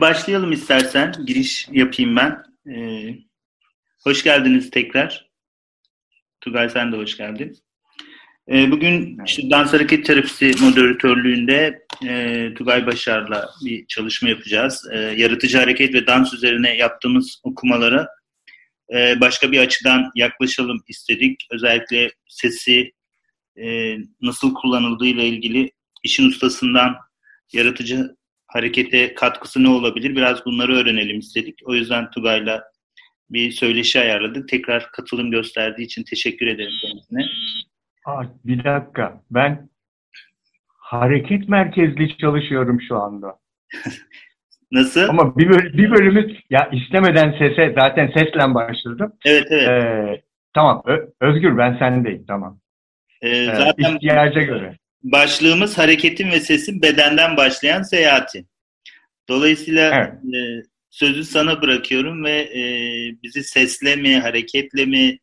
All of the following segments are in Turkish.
Başlayalım istersen. Giriş yapayım ben. Ee, hoş geldiniz tekrar. Tugay sen de hoş geldin. Ee, bugün işte dans hareket terapisi moderatörlüğünde e, Tugay Başar'la bir çalışma yapacağız. E, yaratıcı hareket ve dans üzerine yaptığımız okumalara e, başka bir açıdan yaklaşalım istedik. Özellikle sesi e, nasıl kullanıldığı ile ilgili işin ustasından yaratıcı harekete katkısı ne olabilir? Biraz bunları öğrenelim istedik. O yüzden Tugay'la bir söyleşi ayarladık. Tekrar katılım gösterdiği için teşekkür ederim kendisine. Aa, bir dakika. Ben hareket merkezli çalışıyorum şu anda. Nasıl? Ama bir, böl bir bölümü ya istemeden sese zaten sesle başladım. Evet evet. Ee, tamam. Ö Özgür ben sendeyim tamam. Ee, zaten ihtiyaca göre. Başlığımız hareketin ve sesin bedenden başlayan seyahati. Dolayısıyla evet. e, sözü sana bırakıyorum ve e, bizi sesle mi, hareketle mi,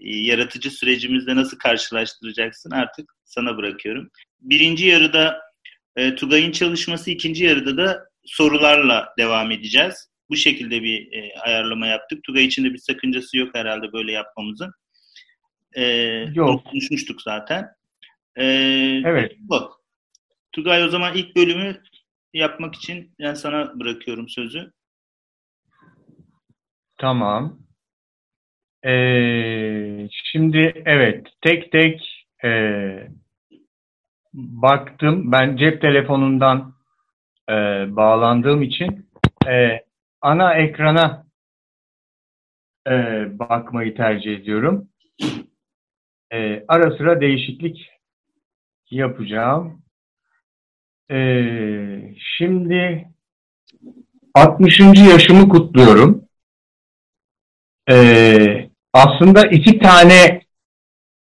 e, yaratıcı sürecimizde nasıl karşılaştıracaksın artık sana bırakıyorum. Birinci yarıda e, Tugay'ın çalışması, ikinci yarıda da sorularla devam edeceğiz. Bu şekilde bir e, ayarlama yaptık. Tugay için de bir sakıncası yok herhalde böyle yapmamızın. E, yok. Konuşmuştuk zaten. E, evet. Bu. Tugay o zaman ilk bölümü yapmak için ben sana bırakıyorum sözü. Tamam. Ee, şimdi evet tek tek e, baktım. Ben cep telefonundan e, bağlandığım için e, ana ekrana e, bakmayı tercih ediyorum. E, ara sıra değişiklik yapacağım. E, şimdi 60. yaşımı kutluyorum. E, aslında iki tane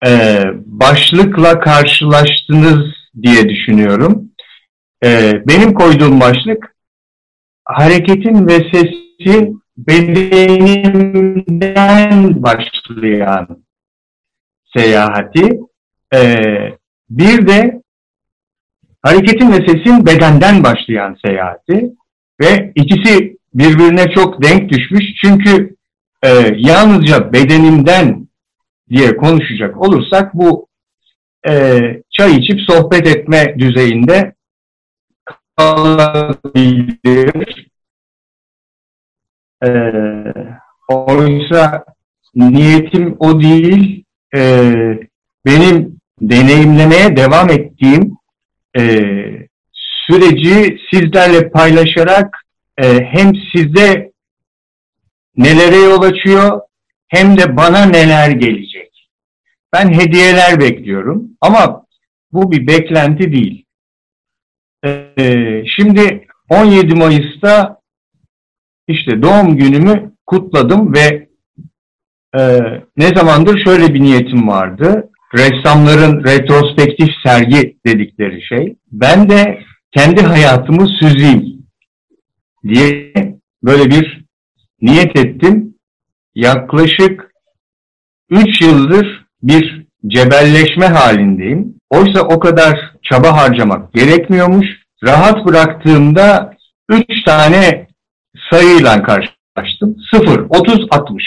e, başlıkla karşılaştınız diye düşünüyorum. Ee, benim koyduğum başlık hareketin ve sesin bedenimden başlayan seyahati. Ee, bir de hareketin ve sesin bedenden başlayan seyahati ve ikisi birbirine çok denk düşmüş. Çünkü e, yalnızca bedenimden diye konuşacak olursak bu e, çay içip sohbet etme düzeyinde kalabilir. Ee, oysa niyetim o değil. Ee, benim deneyimlemeye devam ettiğim e, süreci sizlerle paylaşarak e, hem sizde nelere yol açıyor hem de bana neler gelecek. Ben hediyeler bekliyorum ama bu bir beklenti değil. Ee, şimdi 17 Mayıs'ta işte doğum günümü kutladım ve e, ne zamandır şöyle bir niyetim vardı. Ressamların retrospektif sergi dedikleri şey. Ben de kendi hayatımı süzeyim diye böyle bir niyet ettim. Yaklaşık 3 yıldır bir cebelleşme halindeyim. Oysa o kadar çaba harcamak gerekmiyormuş. Rahat bıraktığımda 3 tane sayıyla karşılaştım. 0, 30, 60.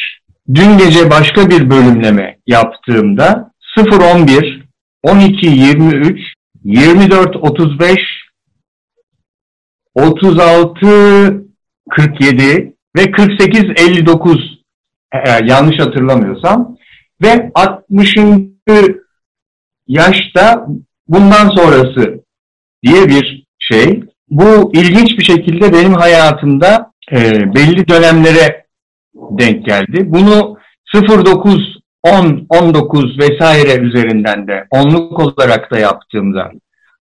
Dün gece başka bir bölümleme yaptığımda 0, 11, 12, 23, 24, 35, 36, 47 ve 48, 59 eğer yanlış hatırlamıyorsam ve 60. yaşta bundan sonrası diye bir şey. Bu ilginç bir şekilde benim hayatımda e, belli dönemlere denk geldi. Bunu 09, 10, 19 vesaire üzerinden de onluk olarak da yaptığımda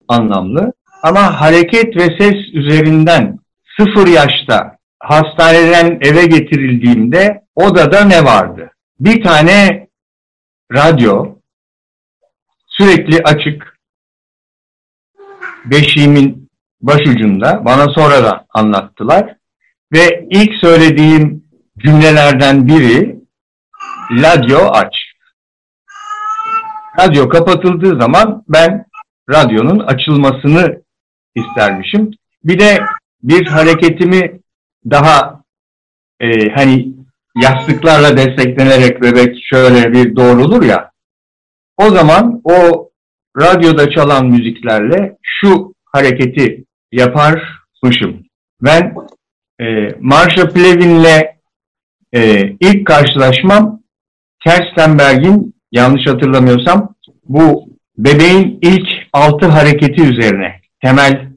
anlamlı. Ama hareket ve ses üzerinden sıfır yaşta hastaneden eve getirildiğimde odada ne vardı? Bir tane radyo sürekli açık beşiğimin başucunda bana sonradan anlattılar. Ve ilk söylediğim cümlelerden biri radyo aç. Radyo kapatıldığı zaman ben radyonun açılmasını istermişim. Bir de bir hareketimi daha e, hani yastıklarla desteklenerek bebek şöyle bir doğrulur ya. O zaman o radyoda çalan müziklerle şu hareketi yaparmışım. Ben e, Marsha Plevin'le e, ilk karşılaşmam Kerstenberg'in yanlış hatırlamıyorsam bu bebeğin ilk altı hareketi üzerine, temel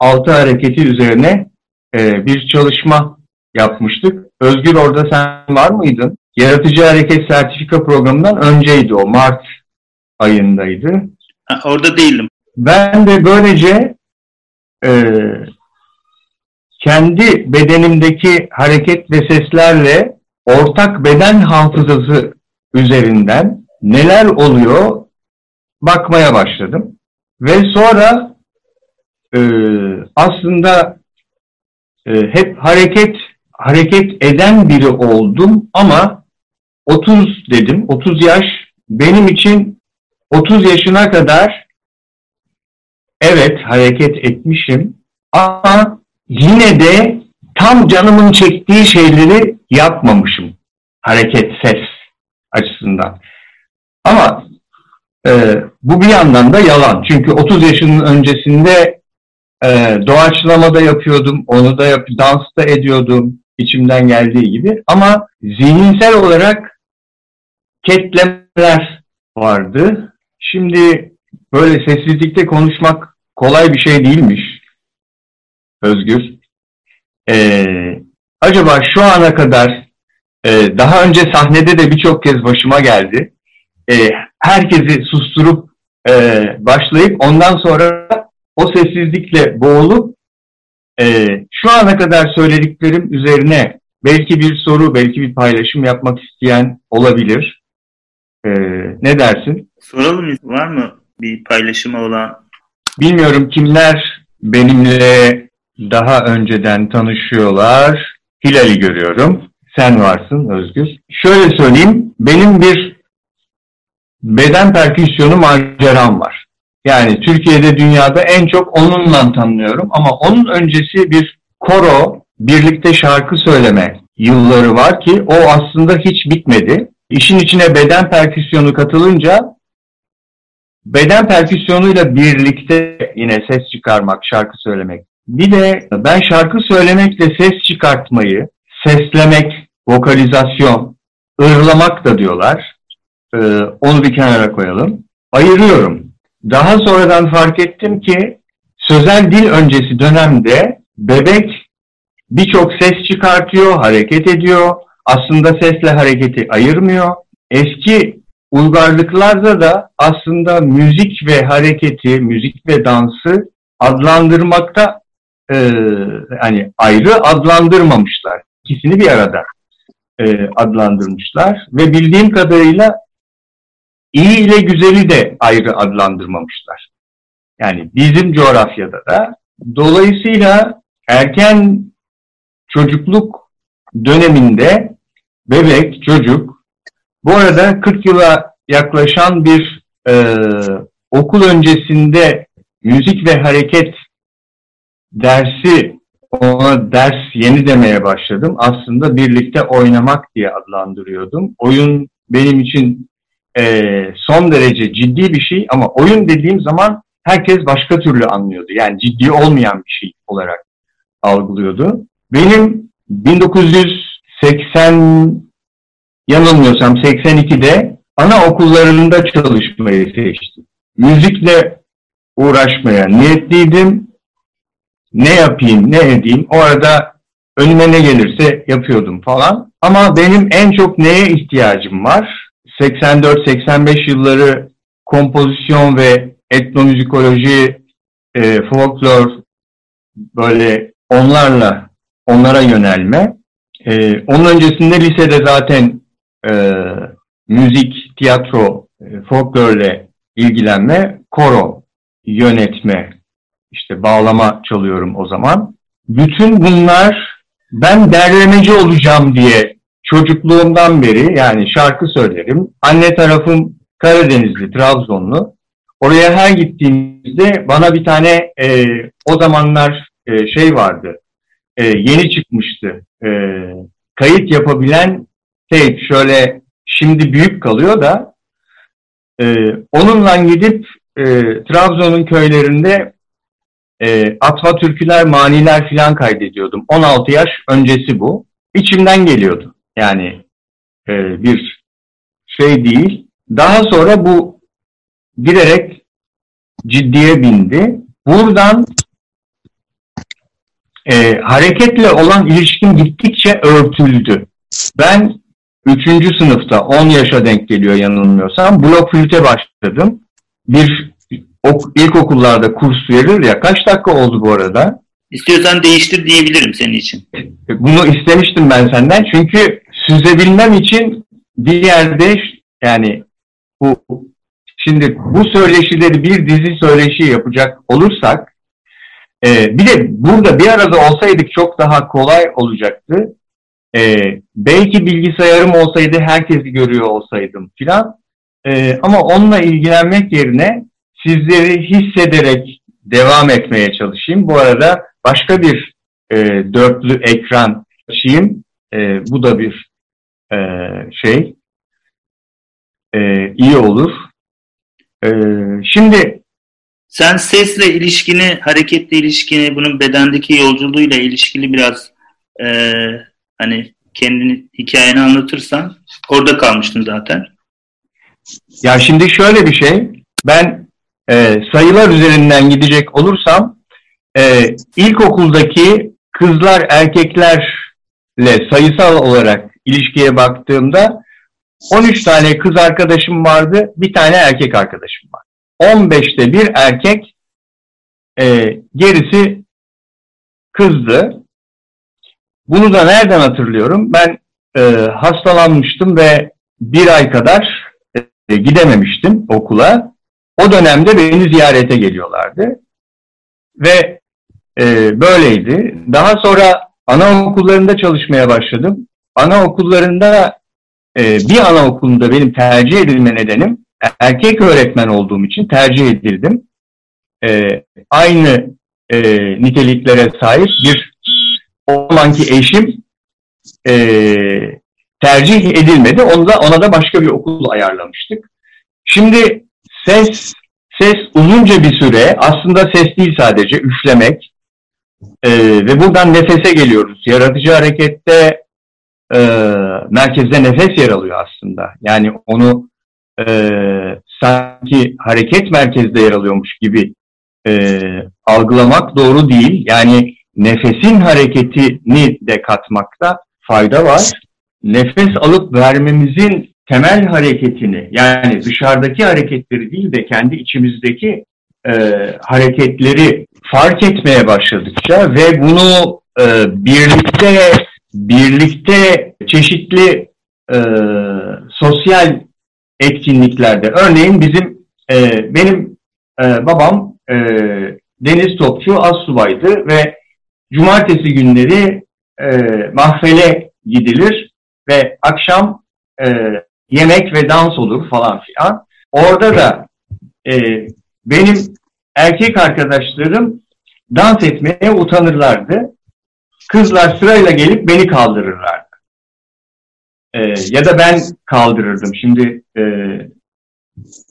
altı hareketi üzerine e, bir çalışma yapmıştık. Özgür orada sen var mıydın? Yaratıcı Hareket Sertifika Programı'ndan önceydi o. Mart ayındaydı. Ha, orada değildim. Ben de böylece e, kendi bedenimdeki hareket ve seslerle ortak beden hafızası üzerinden neler oluyor bakmaya başladım. Ve sonra e, aslında e, hep hareket hareket eden biri oldum ama 30 dedim. 30 yaş benim için 30 yaşına kadar evet hareket etmişim ama yine de tam canımın çektiği şeyleri yapmamışım. Hareket, ses açısından. Ama e, bu bir yandan da yalan. Çünkü 30 yaşının öncesinde e, doğaçlama da yapıyordum, onu da yap dans da ediyordum içimden geldiği gibi. Ama zihinsel olarak ketlemeler vardı. Şimdi böyle sessizlikte konuşmak kolay bir şey değilmiş. Özgür. Ee, acaba şu ana kadar e, daha önce sahnede de birçok kez başıma geldi. E, herkesi susturup e, başlayıp ondan sonra o sessizlikle boğulup e, şu ana kadar söylediklerim üzerine belki bir soru, belki bir paylaşım yapmak isteyen olabilir. E, ne dersin? Soralım var mı bir paylaşımı olan? Bilmiyorum kimler benimle daha önceden tanışıyorlar. Hilal'i görüyorum. Sen varsın Özgür. Şöyle söyleyeyim, benim bir beden perküsyonu maceram var. Yani Türkiye'de, dünyada en çok onunla tanınıyorum. Ama onun öncesi bir koro, birlikte şarkı söyleme yılları var ki o aslında hiç bitmedi. İşin içine beden perküsyonu katılınca beden perküsyonuyla birlikte yine ses çıkarmak, şarkı söylemek. Bir de ben şarkı söylemekle ses çıkartmayı, seslemek, vokalizasyon, ırlamak da diyorlar. Ee, onu bir kenara koyalım. Ayırıyorum. Daha sonradan fark ettim ki sözel dil öncesi dönemde bebek birçok ses çıkartıyor, hareket ediyor. Aslında sesle hareketi ayırmıyor. Eski uygarlıklarda da aslında müzik ve hareketi, müzik ve dansı adlandırmakta e, hani ayrı adlandırmamışlar. İkisini bir arada e, adlandırmışlar ve bildiğim kadarıyla iyi ile güzeli de ayrı adlandırmamışlar. Yani bizim coğrafyada da dolayısıyla erken çocukluk döneminde bebek, çocuk bu arada 40 yıla yaklaşan bir e, okul öncesinde müzik ve hareket dersi ona ders yeni demeye başladım. Aslında birlikte oynamak diye adlandırıyordum. Oyun benim için e, son derece ciddi bir şey ama oyun dediğim zaman herkes başka türlü anlıyordu. Yani ciddi olmayan bir şey olarak algılıyordu. Benim 1980 yanılmıyorsam 82'de ana okullarında çalışmayı seçtim. Müzikle uğraşmaya niyetliydim. Ne yapayım, ne edeyim? O arada önüme ne gelirse yapıyordum falan. Ama benim en çok neye ihtiyacım var? 84-85 yılları kompozisyon ve etnomüzikoloji, e, folklor böyle onlarla onlara yönelme. E, onun öncesinde lisede zaten e, müzik, tiyatro, e, folklorle ilgilenme, koro yönetme, işte bağlama çalıyorum o zaman. Bütün bunlar ben derlemeci olacağım diye çocukluğumdan beri yani şarkı söylerim. Anne tarafım Karadenizli, Trabzonlu. Oraya her gittiğimizde bana bir tane e, o zamanlar e, şey vardı. e, yeni çıkmıştı. E, kayıt yapabilen tape şöyle şimdi büyük kalıyor da e, onunla gidip e, Trabzon'un köylerinde e, atma türküler, maniler filan kaydediyordum. 16 yaş öncesi bu. İçimden geliyordu. Yani e, bir şey değil. Daha sonra bu giderek ciddiye bindi. Buradan e, hareketle olan ilişkim gittikçe örtüldü. Ben 3. sınıfta 10 yaşa denk geliyor yanılmıyorsam blok flüte başladım. Bir ok, ilkokullarda kurs verir ya kaç dakika oldu bu arada? İstiyorsan değiştir diyebilirim senin için. Bunu istemiştim ben senden çünkü süzebilmem için bir yerde yani bu şimdi bu söyleşileri bir dizi söyleşi yapacak olursak e, bir de burada bir arada olsaydık çok daha kolay olacaktı. E, belki bilgisayarım olsaydı herkesi görüyor olsaydım filan. E, ama onunla ilgilenmek yerine sizleri hissederek devam etmeye çalışayım. Bu arada başka bir e, dörtlü ekran açayım. E, bu da bir e, şey e, iyi olur. E, şimdi sen sesle ilişkini, hareketle ilişkini, bunun bedendeki yolculuğuyla ilişkili biraz e, hani kendini hikayeni anlatırsan orada kalmıştın zaten. Ya şimdi şöyle bir şey. Ben e, sayılar üzerinden gidecek olursam e, ilkokuldaki kızlar erkeklerle sayısal olarak ilişkiye baktığımda 13 tane kız arkadaşım vardı, bir tane erkek arkadaşım var. 15'te bir erkek, e, gerisi kızdı. Bunu da nereden hatırlıyorum? Ben e, hastalanmıştım ve bir ay kadar e, gidememiştim okula. O dönemde beni ziyarete geliyorlardı. Ve e, böyleydi. Daha sonra anaokullarında çalışmaya başladım. Anaokullarında e, bir anaokulunda benim tercih edilme nedenim erkek öğretmen olduğum için tercih edildim. E, aynı e, niteliklere sahip bir o eşim e, tercih edilmedi. Onu da, ona da başka bir okul ayarlamıştık. Şimdi ses ses uzunca bir süre aslında ses değil sadece üflemek e, ve buradan nefese geliyoruz. Yaratıcı harekette e, merkezde nefes yer alıyor aslında. Yani onu e, sanki hareket merkezde yer alıyormuş gibi e, algılamak doğru değil. Yani nefesin hareketini de katmakta fayda var. Nefes alıp vermemizin temel hareketini yani dışarıdaki hareketleri değil de kendi içimizdeki e, hareketleri fark etmeye başladıkça ve bunu e, birlikte birlikte çeşitli e, sosyal etkinliklerde örneğin bizim e, benim e, babam e, deniz topçu az subaydı ve cumartesi günleri e, mahfele gidilir ve akşam e, yemek ve dans olur falan filan. Orada da e, benim erkek arkadaşlarım dans etmeye utanırlardı. Kızlar sırayla gelip beni kaldırırlardı. E, ya da ben kaldırırdım. Şimdi e,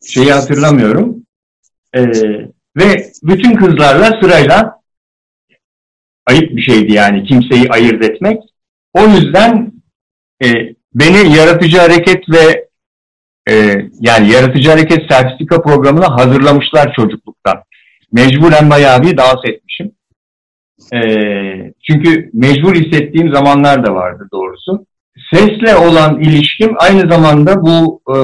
şeyi hatırlamıyorum. E, ve bütün kızlarla sırayla ayıp bir şeydi yani kimseyi ayırt etmek. O yüzden e, beni yaratıcı hareket ve e, yani yaratıcı hareket sertifika programına hazırlamışlar çocukluktan. Mecburen bayağı bir dans etmişim. E, çünkü mecbur hissettiğim zamanlar da vardı doğrusu. Sesle olan ilişkim aynı zamanda bu e,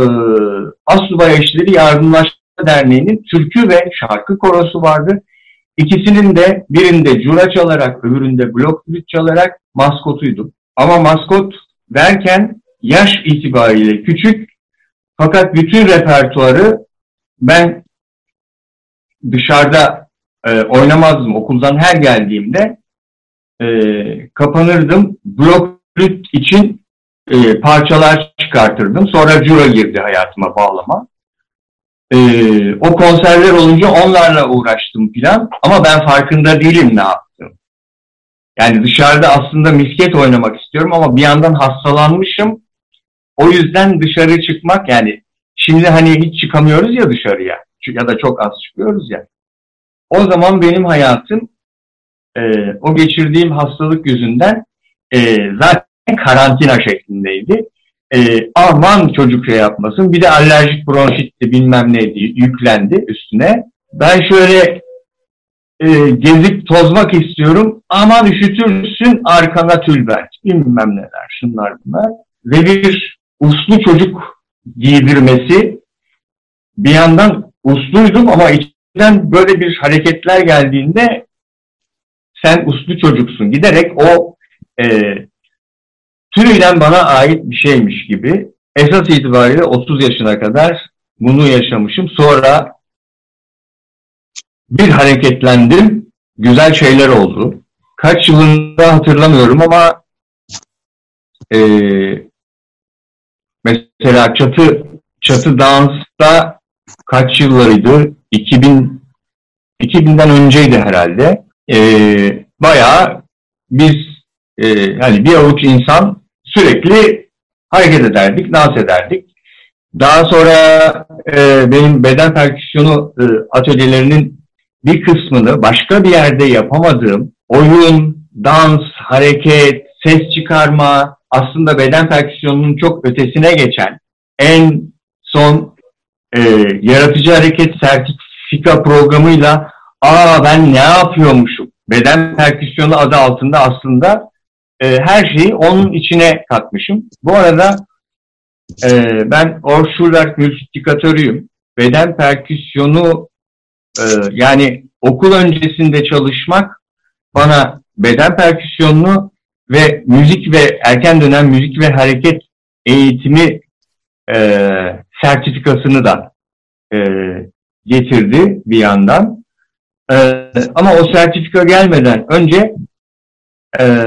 Asubay Eşleri Yardımlaşma Derneği'nin türkü ve şarkı korosu vardı. İkisinin de birinde cura çalarak öbüründe blok flüt çalarak maskotuydum. Ama maskot derken yaş itibariyle küçük fakat bütün repertuarı ben dışarıda e, oynamazdım. Okuldan her geldiğimde e, kapanırdım. Blok flüt için e, parçalar çıkartırdım. Sonra cura girdi hayatıma bağlama. E, o konserler olunca onlarla uğraştım filan. Ama ben farkında değilim ne yaptım. Yani dışarıda aslında misket oynamak istiyorum ama bir yandan hastalanmışım. O yüzden dışarı çıkmak yani şimdi hani hiç çıkamıyoruz ya dışarıya ya da çok az çıkıyoruz ya. O zaman benim hayatım e, o geçirdiğim hastalık yüzünden e, zaten karantina şeklindeydi. E, aman çocuk şey yapmasın. Bir de alerjik bronşitti bilmem neydi yüklendi üstüne. Ben şöyle e, gezip tozmak istiyorum. Aman üşütürsün arkana tülbent. Bilmem neler şunlar bunlar. Ve bir uslu çocuk giydirmesi bir yandan usluydum ama içinden böyle bir hareketler geldiğinde sen uslu çocuksun giderek o e, tümüyle bana ait bir şeymiş gibi esas itibariyle 30 yaşına kadar bunu yaşamışım. Sonra bir hareketlendim. Güzel şeyler oldu. Kaç yılında hatırlamıyorum ama e, mesela çatı çatı dansta kaç yıllarıydı? 2000 2000'den önceydi herhalde. E, bayağı biz e, yani bir avuç insan sürekli hareket ederdik, dans ederdik. Daha sonra e, benim beden perküsyonu e, atölyelerinin bir kısmını başka bir yerde yapamadığım oyun, dans, hareket, ses çıkarma, aslında beden perküsyonunun çok ötesine geçen en son e, yaratıcı hareket sertifika programıyla aa ben ne yapıyormuşum? Beden perküsyonu adı altında aslında e, her şeyi onun içine katmışım. Bu arada e, ben Orschulwerk multiplikatörüyüm. Beden perküsyonu e, yani okul öncesinde çalışmak bana beden perküsyonunu ve müzik ve erken dönem müzik ve hareket eğitimi e, sertifikasını da e, getirdi bir yandan. E, ama o sertifika gelmeden önce e,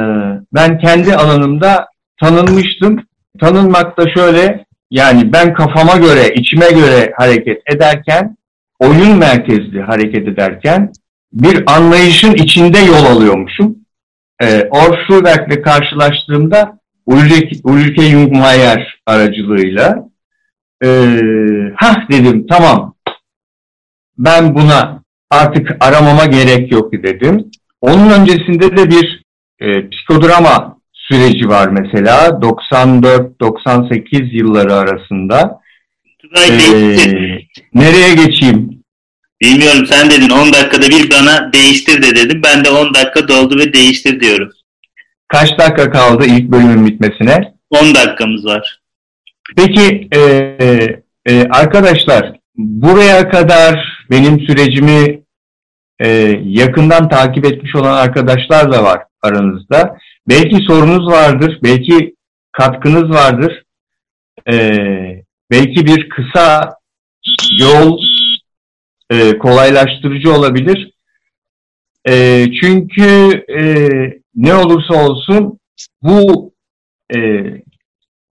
ben kendi alanımda tanınmıştım. Tanınmak da şöyle yani ben kafama göre, içime göre hareket ederken, oyun merkezli hareket ederken bir anlayışın içinde yol alıyormuşum. E, Orschulwerk'le karşılaştığımda Ulrike, Ulrike Jungmayer aracılığıyla e, hah dedim tamam ben buna artık aramama gerek yok dedim. Onun öncesinde de bir e, psikodrama süreci var mesela 94-98 yılları arasında. Ee, nereye geçeyim? Bilmiyorum sen dedin 10 dakikada bir bana değiştir de dedim. Ben de 10 dakika doldu ve değiştir diyorum. Kaç dakika kaldı ilk bölümün bitmesine? 10 dakikamız var. Peki e, e, arkadaşlar buraya kadar benim sürecimi e, yakından takip etmiş olan arkadaşlar da var aranızda. Belki sorunuz vardır, belki katkınız vardır. Ee, belki bir kısa yol e, kolaylaştırıcı olabilir. E, çünkü e, ne olursa olsun bu e,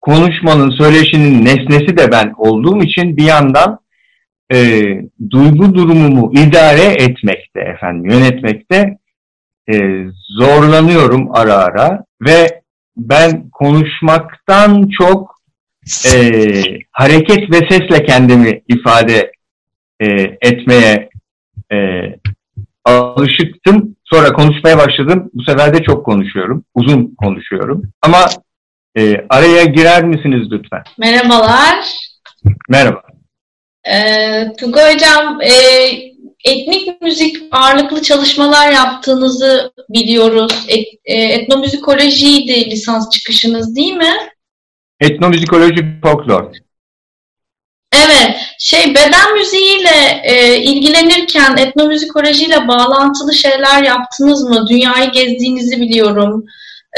konuşmanın, söyleşinin nesnesi de ben olduğum için bir yandan e, duygu durumumu idare etmekte efendim, yönetmekte e, zorlanıyorum ara ara ve ben konuşmaktan çok e, hareket ve sesle kendimi ifade e, etmeye e, alışıktım. Sonra konuşmaya başladım. Bu sefer de çok konuşuyorum. Uzun konuşuyorum. Ama e, araya girer misiniz lütfen? Merhabalar. Merhaba. Ee, Tugay Hocam, e, etnik müzik ağırlıklı çalışmalar yaptığınızı biliyoruz. Et, e, etnomüzikolojiydi lisans çıkışınız değil mi? Etnomüzikoloji folklor. Evet, şey beden müziğiyle e, ilgilenirken etnomüzikolojiyle bağlantılı şeyler yaptınız mı? Dünyayı gezdiğinizi biliyorum.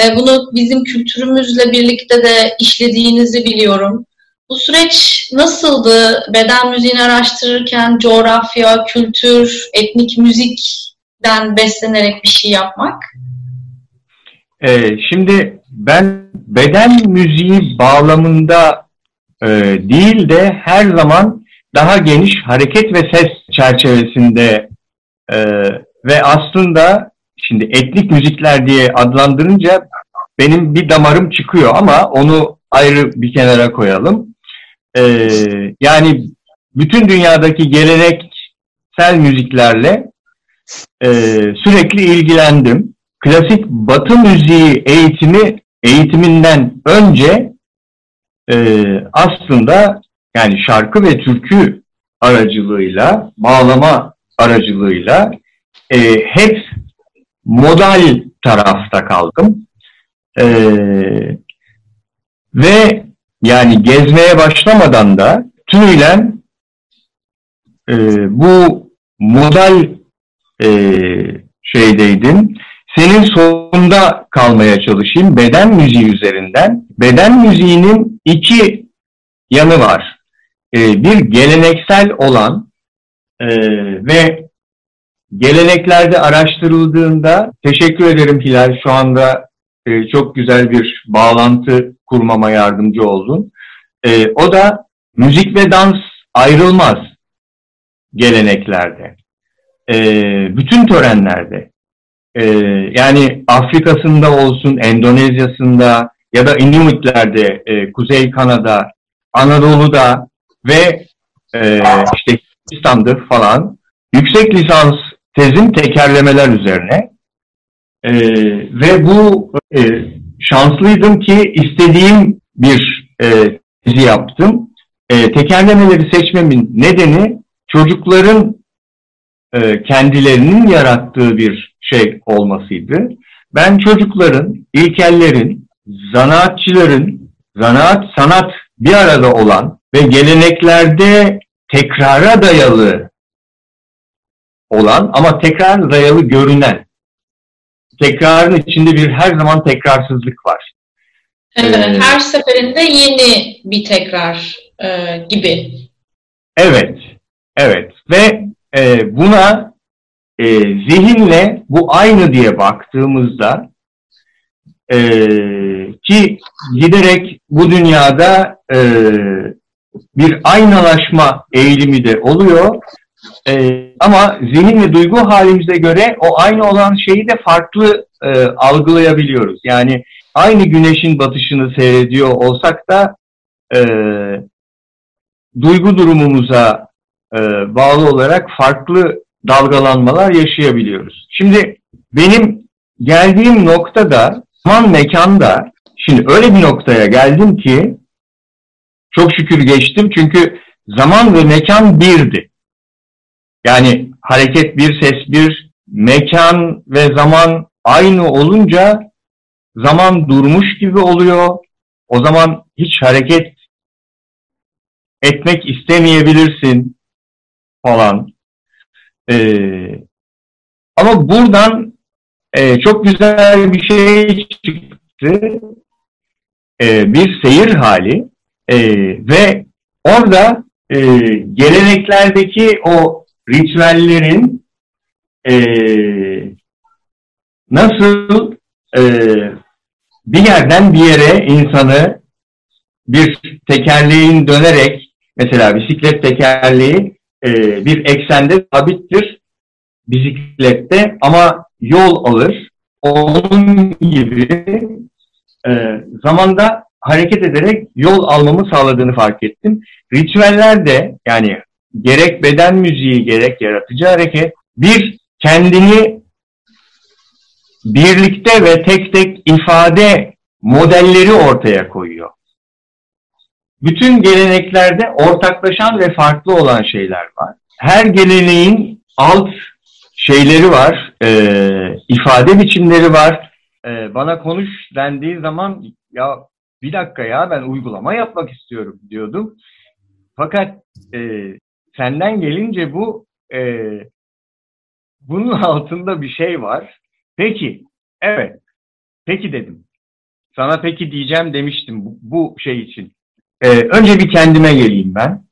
E, bunu bizim kültürümüzle birlikte de işlediğinizi biliyorum. Bu süreç nasıldı? Beden müziğini araştırırken coğrafya, kültür, etnik müzikten beslenerek bir şey yapmak? Ee, şimdi ben beden müziği bağlamında e, değil de her zaman daha geniş hareket ve ses çerçevesinde e, ve aslında şimdi etnik müzikler diye adlandırınca benim bir damarım çıkıyor ama onu ayrı bir kenara koyalım. Ee, yani bütün dünyadaki geleneksel müziklerle e, sürekli ilgilendim. Klasik Batı müziği eğitimi eğitiminden önce e, aslında yani şarkı ve türkü aracılığıyla, bağlama aracılığıyla e, hep modal tarafta kaldım. E, ve yani gezmeye başlamadan da tümüyle e, bu modal e, şeydeydim. Senin sonunda kalmaya çalışayım. Beden müziği üzerinden. Beden müziğinin iki yanı var. E, bir geleneksel olan e, ve geleneklerde araştırıldığında teşekkür ederim Hilal şu anda e, çok güzel bir bağlantı kurmama yardımcı oldun. E, o da müzik ve dans ayrılmaz geleneklerde. E, bütün törenlerde. E, yani Afrika'sında olsun, Endonezya'sında ya da Inuitlerde, e, Kuzey Kanada, Anadolu'da ve e, işte Hindistan'da falan yüksek lisans tezim tekerlemeler üzerine. E, ve bu e, şanslıydım ki istediğim bir e, tezi yaptım. E, tekerlemeleri seçmemin nedeni çocukların e, kendilerinin yarattığı bir şey olmasıydı. Ben çocukların, ilkellerin, zanaatçıların, zanaat, sanat bir arada olan ve geleneklerde tekrara dayalı olan ama tekrar dayalı görünen, tekrarın içinde bir her zaman tekrarsızlık var. Evet, ee, her seferinde yeni bir tekrar e, gibi. Evet, evet ve e, buna e, zihinle bu aynı diye baktığımızda e, ki giderek bu dünyada e, bir aynalaşma eğilimi de oluyor. E, ama zihin ve duygu halimize göre o aynı olan şeyi de farklı e, algılayabiliyoruz. Yani aynı güneşin batışını seyrediyor olsak da e, duygu durumumuza e, bağlı olarak farklı dalgalanmalar yaşayabiliyoruz. Şimdi benim geldiğim noktada zaman mekanda şimdi öyle bir noktaya geldim ki çok şükür geçtim çünkü zaman ve mekan birdi. Yani hareket bir, ses bir, mekan ve zaman aynı olunca zaman durmuş gibi oluyor. O zaman hiç hareket etmek istemeyebilirsin falan. Ee, ama buradan e, çok güzel bir şey çıktı. E, bir seyir hali e, ve orada e, geleneklerdeki o ritüellerin e, nasıl e, bir yerden bir yere insanı bir tekerleğin dönerek mesela bisiklet tekerleği e, bir eksende sabittir bisiklette ama yol alır. Onun gibi e, zamanda hareket ederek yol almamı sağladığını fark ettim. Ritüeller de yani gerek beden müziği gerek yaratıcı hareket bir kendini birlikte ve tek tek ifade modelleri ortaya koyuyor. Bütün geleneklerde ortaklaşan ve farklı olan şeyler var. Her geleneğin alt şeyleri var, e, ifade biçimleri var. E, bana konuş dendiği zaman ya bir dakika ya ben uygulama yapmak istiyorum diyordum. Fakat e, senden gelince bu e, bunun altında bir şey var. Peki, evet, peki dedim. Sana peki diyeceğim demiştim bu, bu şey için. Ee, önce bir kendime geleyim ben.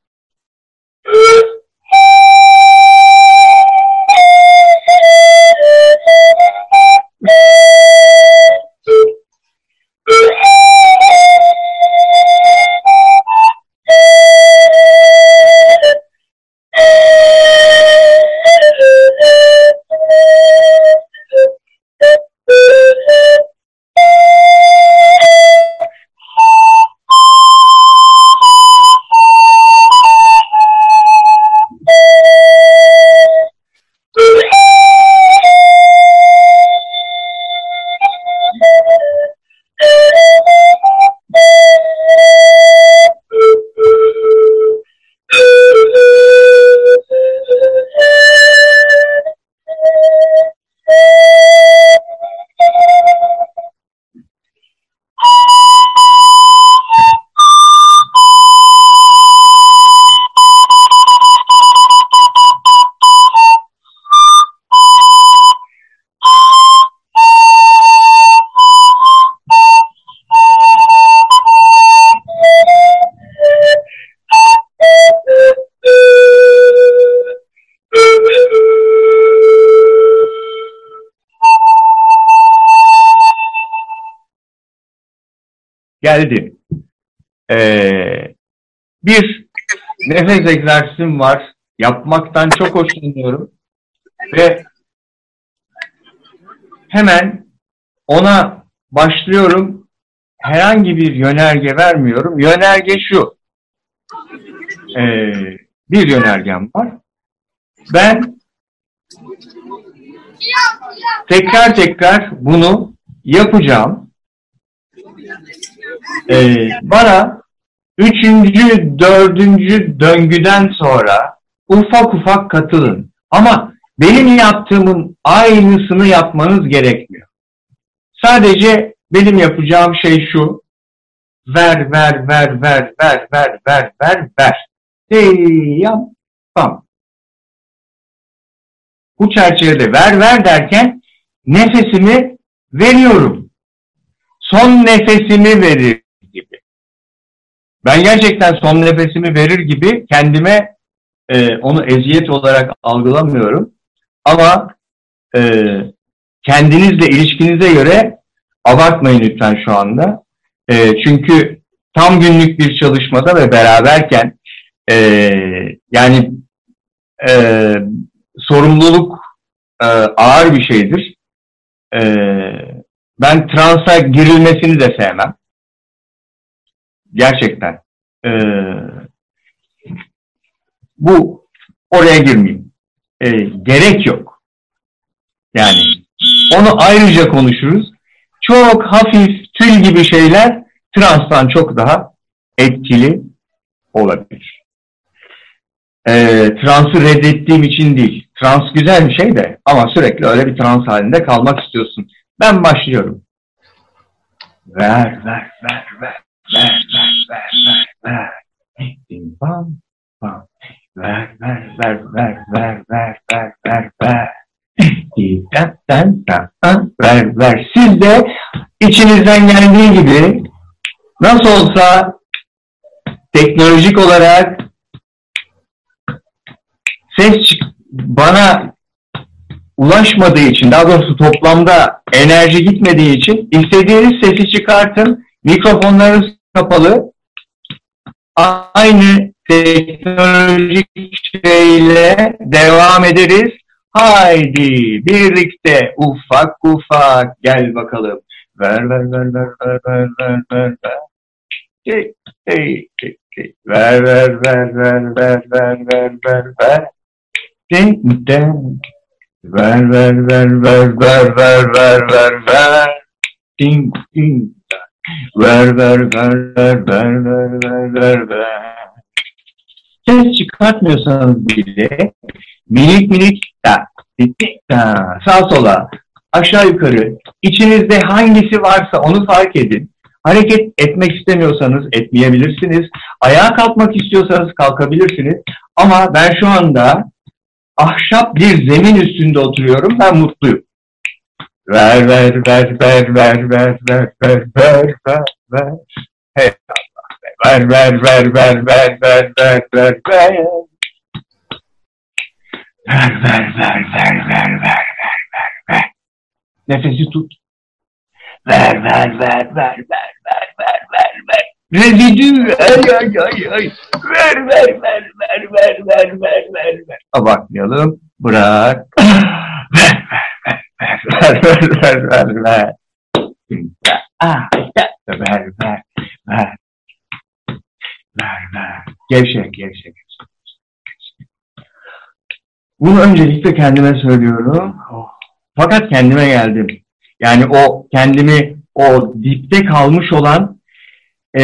Nefes egzersizim var. Yapmaktan çok hoşlanıyorum. Ve hemen ona başlıyorum. Herhangi bir yönerge vermiyorum. Yönerge şu. Ee, bir yönergem var. Ben tekrar tekrar bunu yapacağım. Ee, bana üçüncü, dördüncü döngüden sonra ufak ufak katılın. Ama benim yaptığımın aynısını yapmanız gerekmiyor. Sadece benim yapacağım şey şu. Ver, ver, ver, ver, ver, ver, ver, ver, ver. Hey, yapmam. Bu çerçevede ver, ver derken nefesimi veriyorum. Son nefesimi gibi. Ben gerçekten son nefesimi verir gibi kendime e, onu eziyet olarak algılamıyorum. Ama e, kendinizle ilişkinize göre abartmayın lütfen şu anda. E, çünkü tam günlük bir çalışmada ve beraberken e, yani e, sorumluluk e, ağır bir şeydir. E, ben transa girilmesini de sevmem. Gerçekten. E, bu oraya girmeyeyim. E, gerek yok. Yani onu ayrıca konuşuruz. Çok hafif tül gibi şeyler transtan çok daha etkili olabilir. E, transı reddettiğim için değil. Trans güzel bir şey de ama sürekli öyle bir trans halinde kalmak istiyorsun. Ben başlıyorum. Ver, ver, ver, ver, ver, ver, ver, ver, ver. Bam, bam. Ver, ver, ver, ver, ver, ver, ver, ver, ver. Den, den, den, ver, ver. Siz de içinizden geldiği gibi nasıl olsa teknolojik olarak ses bana ulaşmadığı için, daha doğrusu toplamda enerji gitmediği için istediğiniz sesi çıkartın. Mikrofonlarınız kapalı. Aynı teknolojik şeyle devam ederiz. Haydi birlikte ufak ufak gel bakalım. Ver ver ver ver ver ver ver ver ver. Hey, hey, hey, hey. Ver ver ver ver ver ver ver ver ver. Ding ding. Ver ver ver ver ver ver ver ver ver. Ding ding. Ver ver ver ver ver ver ver ver ver. Ses çıkartmıyorsanız bile minik minik da, da, sağ sola, aşağı yukarı, içinizde hangisi varsa onu fark edin. Hareket etmek istemiyorsanız etmeyebilirsiniz. Ayağa kalkmak istiyorsanız kalkabilirsiniz. Ama ben şu anda ahşap bir zemin üstünde oturuyorum. Ben mutluyum. Ver ver ver ver ver ver ver ver ver ver ver. Hey. Ver ver ver ver ver ver ver ver ver. Ver ver ver ver ver ver ver ver ver. Nefesi tut. Ver ver ver ver ver ver ver ver ver. Rezidü ay ay ay ay. Ver ver ver ver ver ver ver ver ver. Abartmayalım. Bırak. ver ver ver ver ver ver ver ver. Ah, ver ver ver. Ver ver. Gevşek gevşek. Bunu öncelikle kendime söylüyorum. Fakat kendime geldim. Yani o kendimi o dipte kalmış olan ee,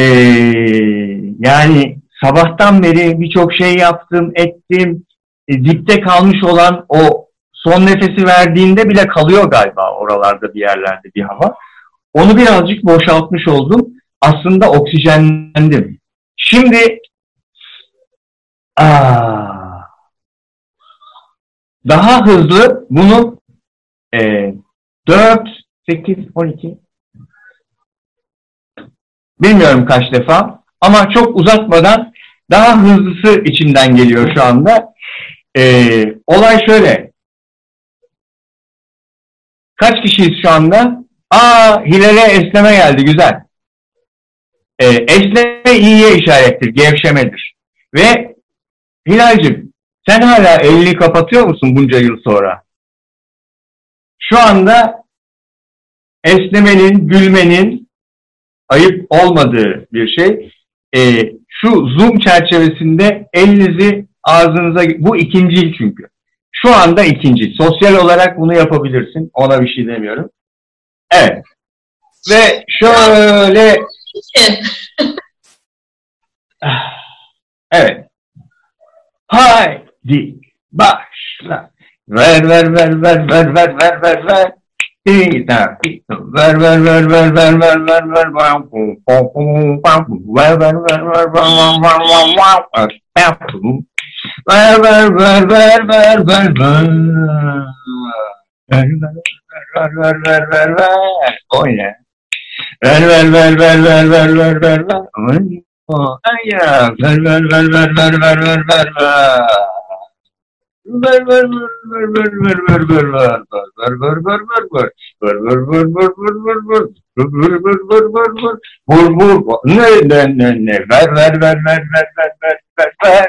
yani sabahtan beri birçok şey yaptım, ettim. E, dipte kalmış olan o son nefesi verdiğinde bile kalıyor galiba oralarda bir yerlerde bir hava. Onu birazcık boşaltmış oldum. Aslında oksijenlendim. Şimdi aa, daha hızlı bunu e, 4, 8, 12 bilmiyorum kaç defa ama çok uzatmadan daha hızlısı içimden geliyor şu anda. E, olay şöyle. Kaç kişiyiz şu anda? Aa Hilal'e esneme geldi güzel. E, esneme iyiye işarettir, gevşemedir. Ve Hilal'cim sen hala elini kapatıyor musun bunca yıl sonra? Şu anda esnemenin, gülmenin ayıp olmadığı bir şey. E, şu Zoom çerçevesinde elinizi ağzınıza, bu ikinci çünkü. Şu anda ikinci. Sosyal olarak bunu yapabilirsin. Ona bir şey demiyorum. Evet. Ve şöyle... evet. Haydi başla. Ver ver ver ver ver ver ver ver ver. Ver ver ver ver ver ver ver ver ver ver ver ver ver Ver ver ver ver ver ver ver. Ver ver ver ver ver ver ver. Oyna. Ver ver ver ver ver ver ver ver ver. Oyna. Ayya. Ver ver ver ver ver ver ver ver ver. Ver ver ver ver ver ver ver ver ver ver ver ver ver vur vur vur vur vur vur vur vur vur vur vur vur vur vur ne ne ne ne ver ver ver ver ver ver ver ver ver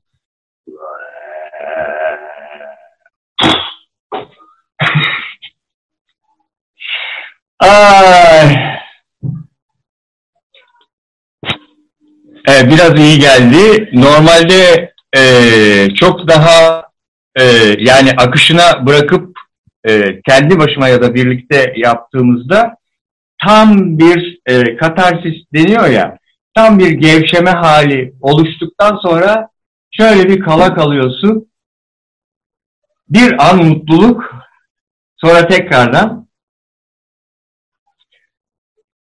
Ay. Evet, biraz iyi geldi. Normalde e, çok daha e, yani akışına bırakıp e, kendi başıma ya da birlikte yaptığımızda tam bir e, katarsis deniyor ya, tam bir gevşeme hali oluştuktan sonra şöyle bir kala kalıyorsun. Bir an mutluluk, sonra tekrardan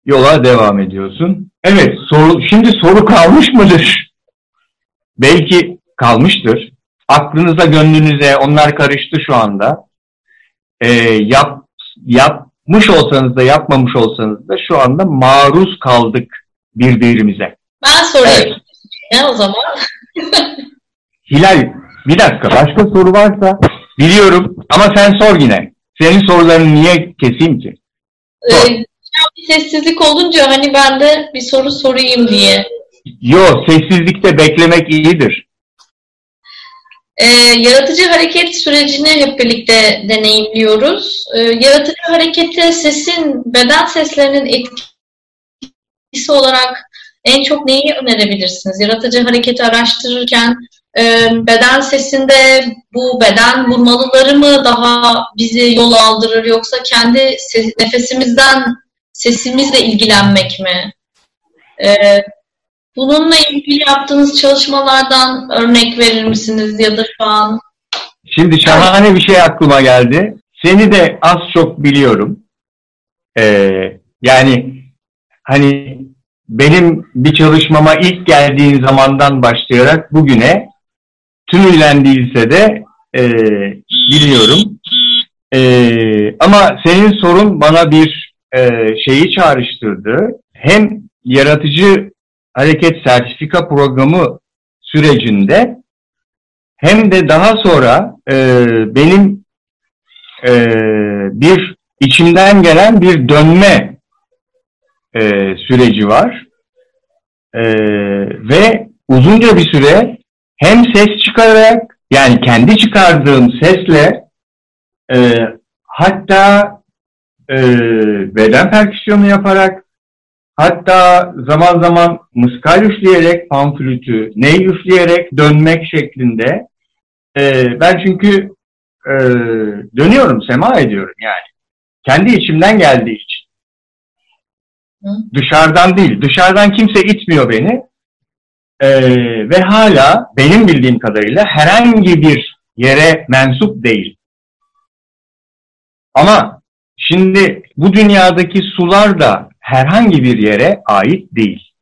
yola devam ediyorsun. Evet, soru, şimdi soru kalmış mıdır? Belki kalmıştır. Aklınıza, gönlünüze onlar karıştı şu anda. Ee, yap, yapmış olsanız da yapmamış olsanız da şu anda maruz kaldık birbirimize. Ben sorayım. Evet. Ne o zaman? Hilal, bir dakika. Başka soru varsa biliyorum ama sen sor yine. Senin sorularını niye keseyim ki? Sor. Ee, sessizlik olunca hani ben de bir soru sorayım diye. Yo, sessizlikte beklemek iyidir. Ee, yaratıcı hareket sürecini hep birlikte deneyimliyoruz. Ee, yaratıcı harekete sesin, beden seslerinin etkisi olarak en çok neyi önerebilirsiniz? Yaratıcı hareketi araştırırken e, beden sesinde bu beden vurmalıları mı daha bizi yol aldırır yoksa kendi ses, nefesimizden sesimizle ilgilenmek mi? Ee, bununla ilgili yaptığınız çalışmalardan örnek verir misiniz ya da şu an? Şimdi şahane bir şey aklıma geldi. Seni de az çok biliyorum. Ee, yani hani benim bir çalışmama ilk geldiğin zamandan başlayarak bugüne tümüyle değilse de e, biliyorum. E, ama senin sorun bana bir e, şeyi çağrıştırdı. Hem yaratıcı hareket sertifika programı sürecinde hem de daha sonra e, benim e, bir içimden gelen bir dönme e, süreci var. E, ve uzunca bir süre hem ses çıkararak yani kendi çıkardığım sesle e, hatta e, beden perküsyonu yaparak hatta zaman zaman mıskal üfleyerek, panflütü, ney üfleyerek dönmek şeklinde e, ben çünkü e, dönüyorum, sema ediyorum yani. Kendi içimden geldiği için. Hı? Dışarıdan değil. Dışarıdan kimse itmiyor beni. E, ve hala benim bildiğim kadarıyla herhangi bir yere mensup değil. Ama Şimdi bu dünyadaki sular da herhangi bir yere ait değil.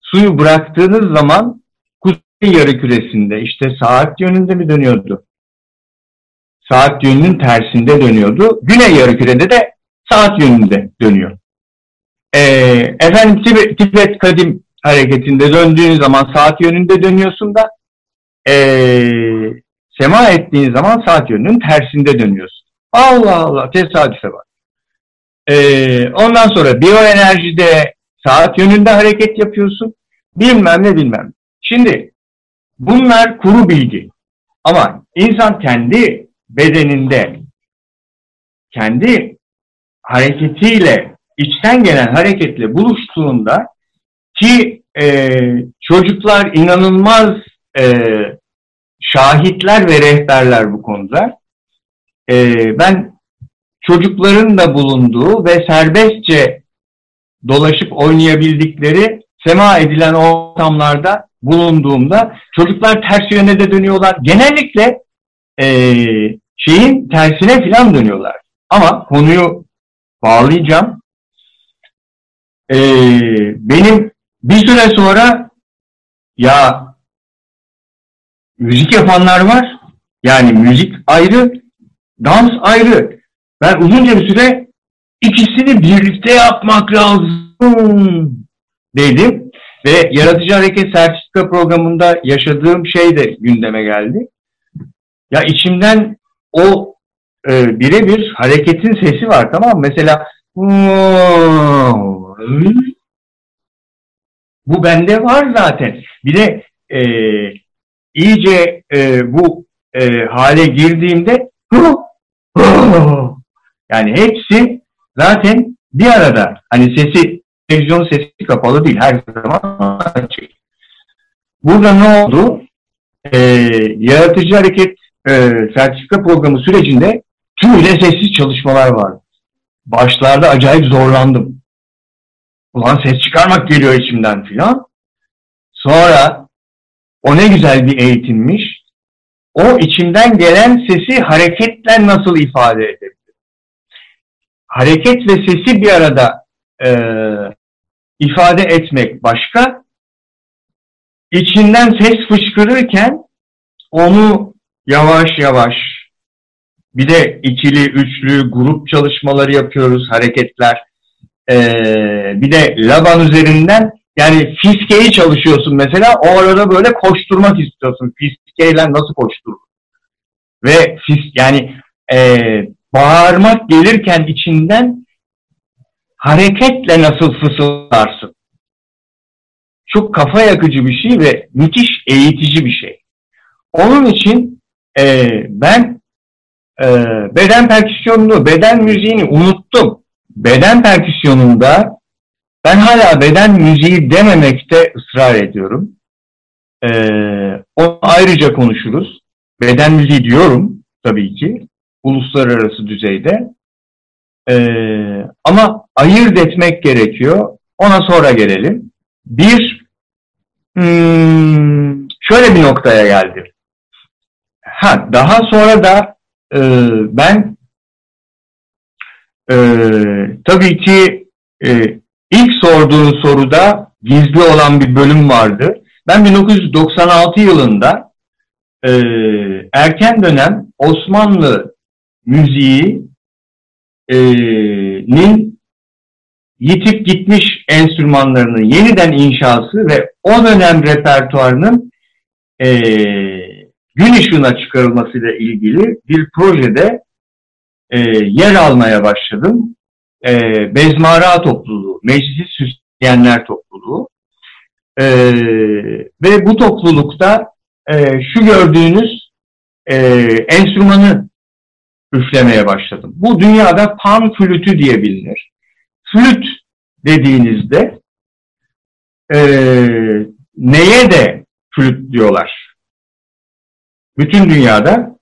Suyu bıraktığınız zaman yarı küresinde işte saat yönünde mi dönüyordu? Saat yönünün tersinde dönüyordu. Güney yarı kürede de saat yönünde dönüyor. Ee, efendim Tibet, Tibet Kadim hareketinde döndüğün zaman saat yönünde dönüyorsun da ee, sema ettiğin zaman saat yönünün tersinde dönüyorsun. Allah Allah tesadüfe bak. Ee, ondan sonra biyoenerjide saat yönünde hareket yapıyorsun. Bilmem ne bilmem. Şimdi bunlar kuru bilgi. Ama insan kendi bedeninde kendi hareketiyle içten gelen hareketle buluştuğunda ki e, çocuklar inanılmaz e, şahitler ve rehberler bu konuda. E, ben çocukların da bulunduğu ve serbestçe dolaşıp oynayabildikleri sema edilen ortamlarda bulunduğumda çocuklar ters yöne de dönüyorlar. Genellikle e, şeyin tersine filan dönüyorlar. Ama konuyu bağlayacağım. E, benim bir süre sonra ya müzik yapanlar var. Yani müzik ayrı, dans ayrı. Ben uzunca bir süre ikisini birlikte yapmak lazım dedim. Ve Yaratıcı Hareket Sertifika programında yaşadığım şey de gündeme geldi. Ya içimden o e, birebir hareketin sesi var tamam mı? Mesela bu bende var zaten. Bir de e, iyice e, bu e, hale girdiğimde yani hepsi zaten bir arada. Hani sesi, televizyon sesi kapalı değil. Her zaman açık. Burada ne oldu? Ee, yaratıcı hareket e, sertifika programı sürecinde tümüyle sessiz çalışmalar vardı. Başlarda acayip zorlandım. Ulan ses çıkarmak geliyor içimden filan. Sonra o ne güzel bir eğitimmiş. O içimden gelen sesi hareketle nasıl ifade edebilir? hareket ve sesi bir arada e, ifade etmek başka. İçinden ses fışkırırken onu yavaş yavaş bir de ikili, üçlü, grup çalışmaları yapıyoruz, hareketler. Ee, bir de Laban üzerinden yani fiskeyi çalışıyorsun mesela o arada böyle koşturmak istiyorsun. Fiskeyle nasıl koşturur? Ve fis, yani e, bağırmak gelirken içinden hareketle nasıl fısıldarsın? Çok kafa yakıcı bir şey ve müthiş eğitici bir şey. Onun için e, ben e, beden perküsyonunu, beden müziğini unuttum. Beden perküsyonunda ben hala beden müziği dememekte ısrar ediyorum. E, onu ayrıca konuşuruz. Beden müziği diyorum tabii ki uluslararası düzeyde. Ee, ama ayırt etmek gerekiyor. Ona sonra gelelim. Bir, hmm, şöyle bir noktaya geldi. Ha, daha sonra da e, ben e, tabii ki e, ilk sorduğun soruda gizli olan bir bölüm vardı. Ben 1996 yılında e, erken dönem Osmanlı müziğinin e, yitip gitmiş enstrümanlarının yeniden inşası ve o dönem repertuarının e, gün ışığına çıkarılmasıyla ilgili bir projede e, yer almaya başladım. E, Bezmara topluluğu, Meclisi Süsleyenler topluluğu e, ve bu toplulukta e, şu gördüğünüz e, enstrümanı üflemeye başladım. Bu dünyada pan flütü diye bilinir. Flüt dediğinizde e, neye de flüt diyorlar. Bütün dünyada.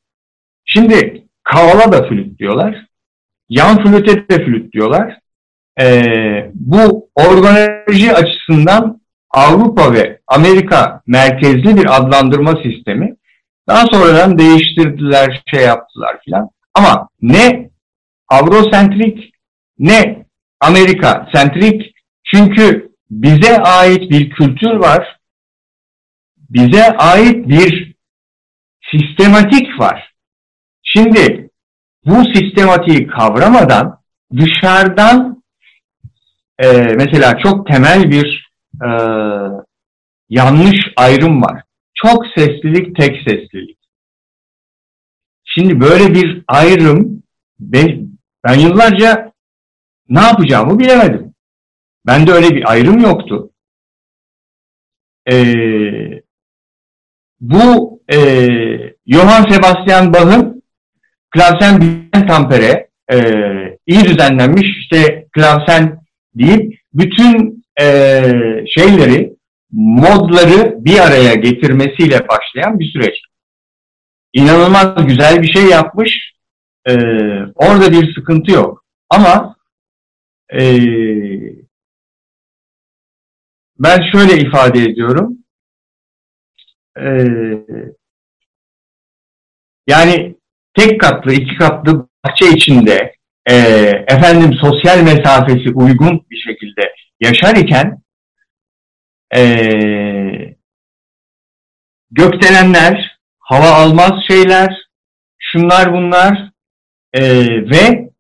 Şimdi kavala da flüt diyorlar. Yan flüte de flüt diyorlar. E, bu organoloji açısından Avrupa ve Amerika merkezli bir adlandırma sistemi. Daha sonradan değiştirdiler, şey yaptılar filan. Ama ne Avrosentrik ne Amerika sentrik çünkü bize ait bir kültür var. bize ait bir sistematik var. Şimdi bu sistematiği kavramadan dışarıdan e, mesela çok temel bir e, yanlış ayrım var. Çok seslilik, tek seslilik. Şimdi böyle bir ayrım ben, yıllarca ne yapacağımı bilemedim. Bende öyle bir ayrım yoktu. Ee, bu e, Johann Sebastian Bach'ın Klavsen Tampere e, iyi düzenlenmiş işte klavsen deyip bütün e, şeyleri modları bir araya getirmesiyle başlayan bir süreç. İnanılmaz güzel bir şey yapmış. E, orada bir sıkıntı yok. Ama e, ben şöyle ifade ediyorum. E, yani tek katlı, iki katlı bahçe içinde e, efendim sosyal mesafesi uygun bir şekilde yaşar iken e, gökdelenler, hava almaz şeyler, şunlar bunlar e, ve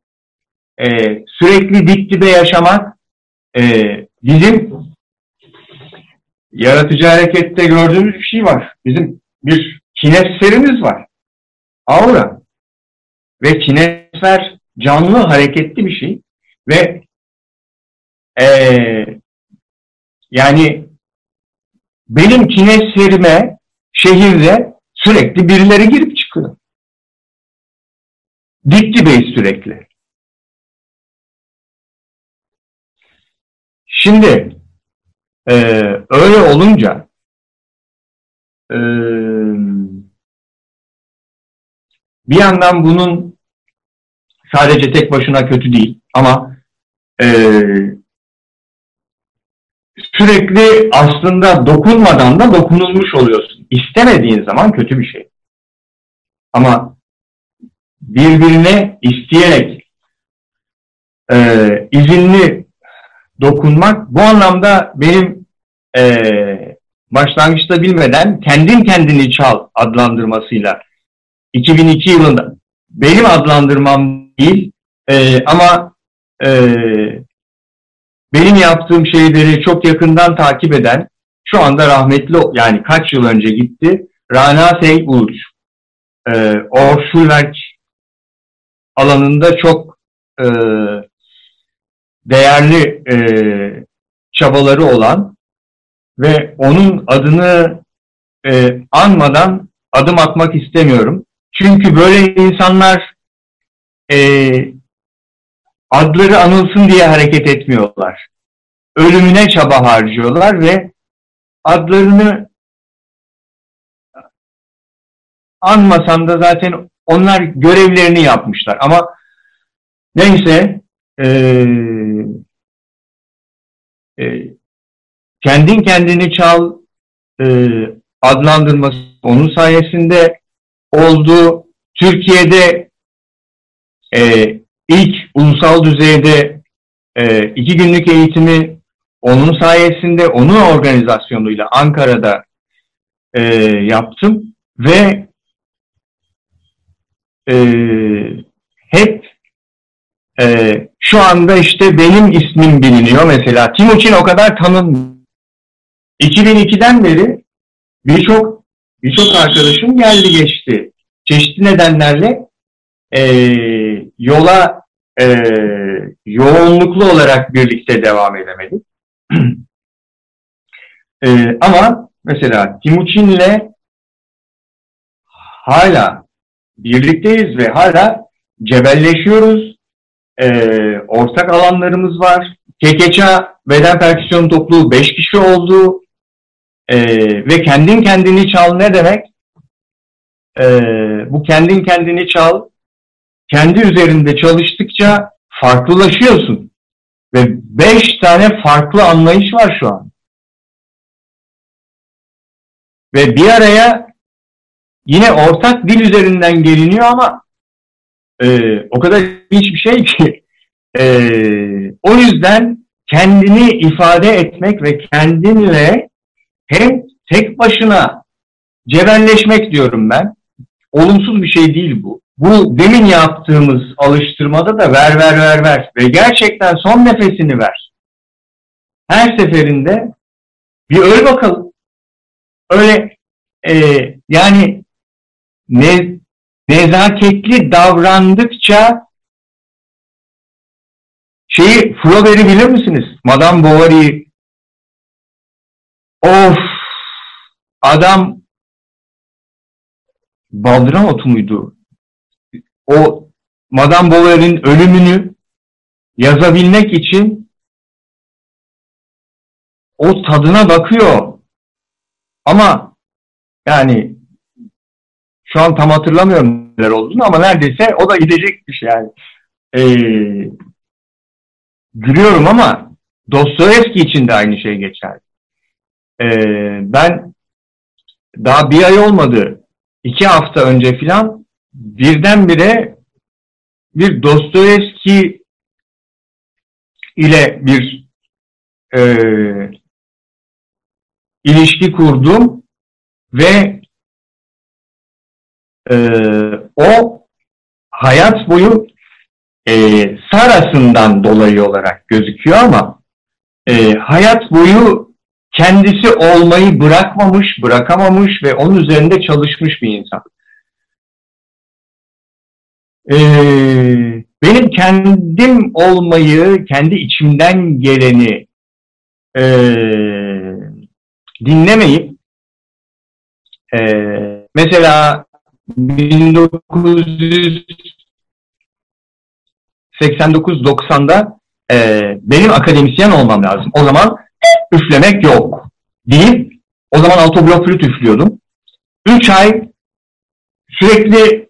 e, sürekli dip dibe yaşamak e, bizim yaratıcı harekette gördüğümüz bir şey var. Bizim bir kinesferimiz var. Aura. Ve kinesfer canlı, hareketli bir şey. Ve ee, yani benim kinesferime şehirde sürekli birileri girip çıkıyor. Dip dibeyiz sürekli. Şimdi e, öyle olunca e, bir yandan bunun sadece tek başına kötü değil ama e, sürekli aslında dokunmadan da dokunulmuş oluyorsun. İstemediğin zaman kötü bir şey. Ama birbirine isteyerek e, izinli dokunmak bu anlamda benim e, başlangıçta bilmeden kendin kendini çal adlandırmasıyla 2002 yılında benim adlandırmam değil e, ama e, benim yaptığım şeyleri çok yakından takip eden şu anda rahmetli yani kaç yıl önce gitti Rana Sey Uluç e, Orşulverk alanında çok e, değerli e, çabaları olan ve onun adını e, anmadan adım atmak istemiyorum. Çünkü böyle insanlar e, adları anılsın diye hareket etmiyorlar. Ölümüne çaba harcıyorlar ve adlarını anmasan da zaten onlar görevlerini yapmışlar. Ama neyse e, e, kendin kendini çal e, adlandırması onun sayesinde oldu. Türkiye'de e, ilk ulusal düzeyde e, iki günlük eğitimi onun sayesinde, onun organizasyonuyla Ankara'da e, yaptım ve e, hep e, şu anda işte benim ismim biliniyor mesela. Timuçin o kadar tanınmıyor. 2002'den beri birçok birçok arkadaşım geldi geçti. Çeşitli nedenlerle e, yola e, yoğunluklu olarak birlikte devam edemedik. e, ama mesela Timuçin'le hala birlikteyiz ve hala cebelleşiyoruz. E, ortak alanlarımız var. Kekeça beden perküsyon topluluğu 5 kişi oldu. E, ve kendin kendini çal ne demek? E, bu kendin kendini çal kendi üzerinde çalıştıkça farklılaşıyorsun. Ve beş tane farklı anlayış var şu an. Ve bir araya yine ortak dil üzerinden geliniyor ama e, o kadar hiçbir şey ki e, o yüzden kendini ifade etmek ve kendinle hem tek başına cebelleşmek diyorum ben. Olumsuz bir şey değil bu. Bu demin yaptığımız alıştırmada da ver ver ver ver ve gerçekten son nefesini ver. Her seferinde bir öl bakalım. Öyle e, yani ne, nezaketli davrandıkça şeyi Flaubert'i bilir misiniz? Madame Bovary'i of adam baldıran otu muydu? O Madame Bovary'nin ölümünü yazabilmek için o tadına bakıyor. Ama yani şu an tam hatırlamıyorum neler olduğunu ama neredeyse o da gidecekmiş yani. Ee, gülüyorum ama Dostoyevski için de aynı şey geçer. Ee, ben daha bir ay olmadı, iki hafta önce filan birdenbire bir Dostoyevski ile bir e, ilişki kurdum ve e, o hayat boyu e, Saras'ından dolayı olarak gözüküyor ama e, hayat boyu kendisi olmayı bırakmamış, bırakamamış ve onun üzerinde çalışmış bir insan. E, benim kendim olmayı, kendi içimden geleni e, dinlemeyip e, mesela 1989-90'da e, benim akademisyen olmam lazım. O zaman üflemek yok deyip o zaman altoblok flüt üflüyordum. Üç ay sürekli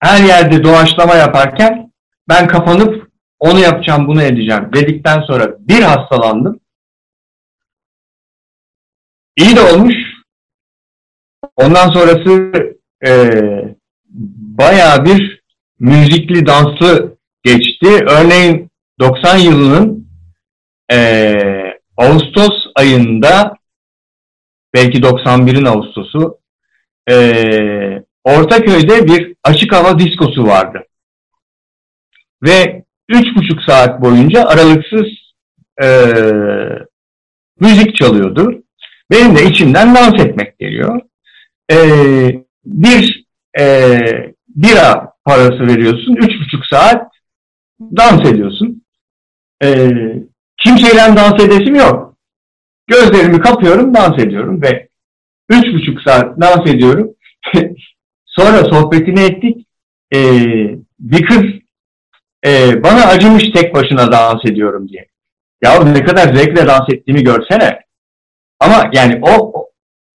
her yerde doğaçlama yaparken ben kapanıp onu yapacağım bunu edeceğim dedikten sonra bir hastalandım. İyi de olmuş. Ondan sonrası e, bayağı bir müzikli danslı geçti. Örneğin 90 yılının e, Ağustos ayında belki 91'in Ağustos'u e, Ortaköy'de bir açık hava diskosu vardı. Ve üç buçuk saat boyunca aralıksız e, müzik çalıyordu. Benim de içimden dans etmek geliyor. E, bir e, bira parası veriyorsun. Üç buçuk saat dans ediyorsun. E, kimseyle dans edesim yok. Gözlerimi kapıyorum, dans ediyorum ve üç buçuk saat dans ediyorum. Sonra sohbetini ettik. E, bir kız e, bana acımış tek başına dans ediyorum diye. Ya ne kadar zevkle dans ettiğimi görsene. Ama yani o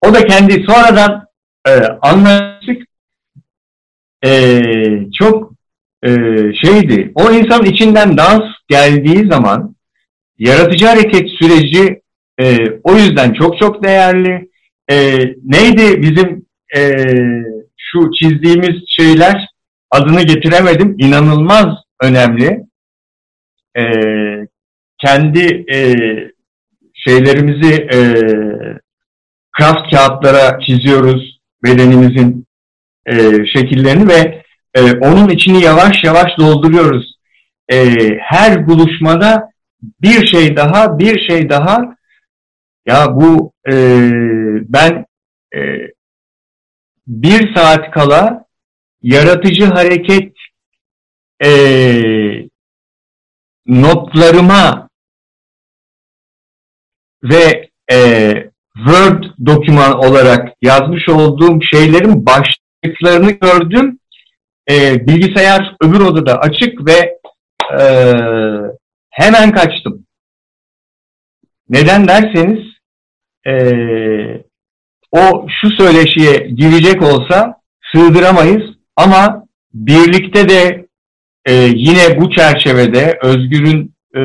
o da kendi sonradan e, anlaştık e, çok e, şeydi. O insan içinden dans geldiği zaman yaratıcı hareket süreci e, o yüzden çok çok değerli. E, neydi bizim e, şu çizdiğimiz şeyler adını getiremedim. İnanılmaz önemli. E, kendi e, şeylerimizi e, kraft kağıtlara çiziyoruz bedenimizin e, şekillerini ve e, onun içini yavaş yavaş dolduruyoruz. E, her buluşmada bir şey daha, bir şey daha. Ya bu e, ben e, bir saat kala yaratıcı hareket e, notlarıma ve e, Word doküman olarak yazmış olduğum şeylerin başlıklarını gördüm. E, bilgisayar öbür odada açık ve e, hemen kaçtım. Neden derseniz e, o şu söyleşiye girecek olsa sığdıramayız ama birlikte de e, yine bu çerçevede Özgür'ün e,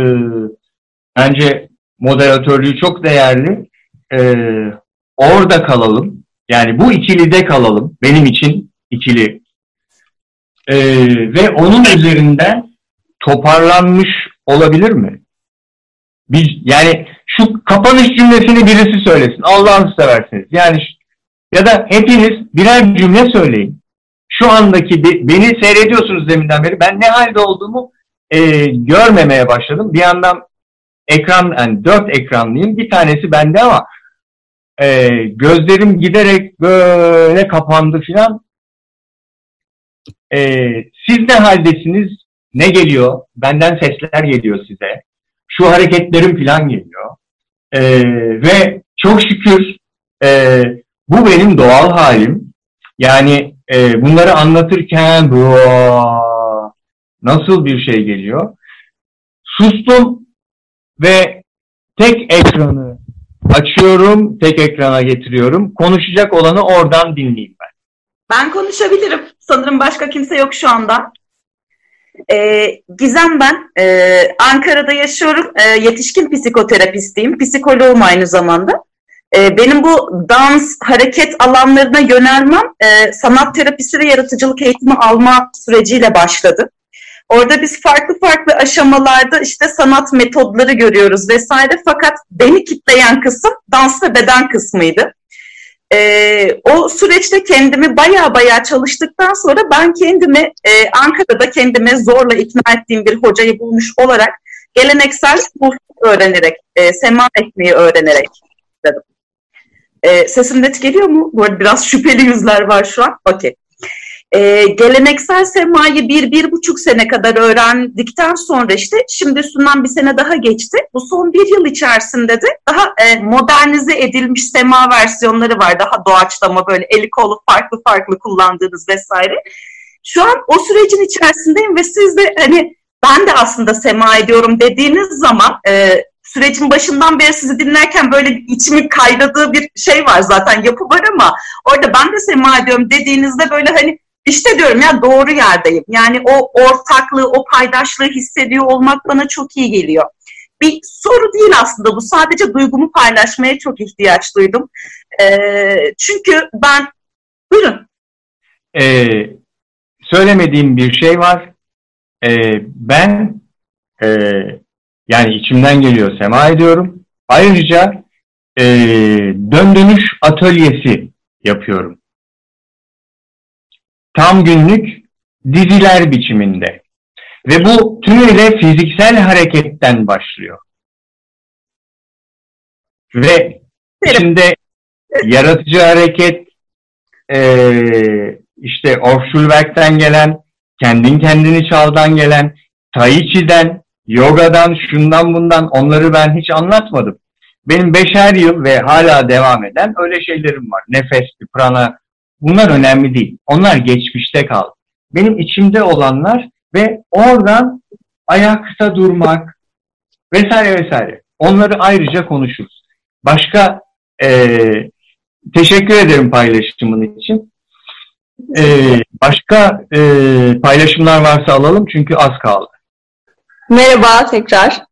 bence moderatörlüğü çok değerli e, orada kalalım. Yani bu ikilide kalalım. Benim için ikili. E, ve onun üzerinden toparlanmış olabilir mi? Bir, yani şu kapanış cümlesini birisi söylesin. Allah'ını seversiniz. Yani ya da hepiniz birer cümle söyleyin. Şu andaki beni seyrediyorsunuz deminden beri. Ben ne halde olduğumu e, görmemeye başladım. Bir yandan ekran, yani dört ekranlıyım. Bir tanesi bende ama e, gözlerim giderek böyle kapandı filan. E, siz ne haldesiniz? Ne geliyor? Benden sesler geliyor size. Şu hareketlerim filan geliyor. E, ve çok şükür e, bu benim doğal halim. Yani e, bunları anlatırken bu nasıl bir şey geliyor? Sustum ve tek ekranı açıyorum, tek ekrana getiriyorum. Konuşacak olanı oradan dinleyeyim ben. Ben konuşabilirim. Sanırım başka kimse yok şu anda. Ee, Gizem ben. Ee, Ankara'da yaşıyorum. Ee, yetişkin psikoterapistiyim. Psikoloğum aynı zamanda. Ee, benim bu dans, hareket alanlarına yönelmem e, sanat terapisi ve yaratıcılık eğitimi alma süreciyle başladı. Orada biz farklı farklı aşamalarda işte sanat metodları görüyoruz vesaire. Fakat beni kitleyen kısım dans ve beden kısmıydı. Ee, o süreçte kendimi baya baya çalıştıktan sonra ben kendimi e, Ankara'da kendime zorla ikna ettiğim bir hocayı bulmuş olarak geleneksel öğrenerek, e, sema etmeyi öğrenerek dedim. E, sesim net geliyor mu? Bu arada biraz şüpheli yüzler var şu an. Okey. E, geleneksel semayı bir, bir buçuk sene kadar öğrendikten sonra işte şimdi üstünden bir sene daha geçti. Bu son bir yıl içerisinde de daha e, modernize edilmiş sema versiyonları var. Daha doğaçlama böyle eli kolu farklı farklı kullandığınız vesaire. Şu an o sürecin içerisindeyim ve siz de hani ben de aslında sema ediyorum dediğiniz zaman e, sürecin başından beri sizi dinlerken böyle içimi kaynadığı bir şey var zaten yapı var ama orada ben de sema ediyorum dediğinizde böyle hani işte diyorum ya doğru yerdeyim. Yani o ortaklığı, o paydaşlığı hissediyor olmak bana çok iyi geliyor. Bir soru değil aslında bu. Sadece duygumu paylaşmaya çok ihtiyaç duydum. Ee, çünkü ben... Buyurun. Ee, söylemediğim bir şey var. Ee, ben e, yani içimden geliyor sema ediyorum. Ayrıca e, dön dönüş atölyesi yapıyorum tam günlük diziler biçiminde. Ve bu tümüyle fiziksel hareketten başlıyor. Ve içinde yaratıcı hareket, e, işte Orfschulwerk'ten gelen, kendin kendini çaldan gelen, Tai Chi'den, yogadan, şundan bundan onları ben hiç anlatmadım. Benim beşer yıl ve hala devam eden öyle şeylerim var. Nefesti, prana, Bunlar önemli değil. Onlar geçmişte kaldı. Benim içimde olanlar ve oradan ayakta durmak vesaire vesaire. Onları ayrıca konuşuruz. Başka e, teşekkür ederim paylaşımın için. E, başka e, paylaşımlar varsa alalım çünkü az kaldı. Merhaba tekrar.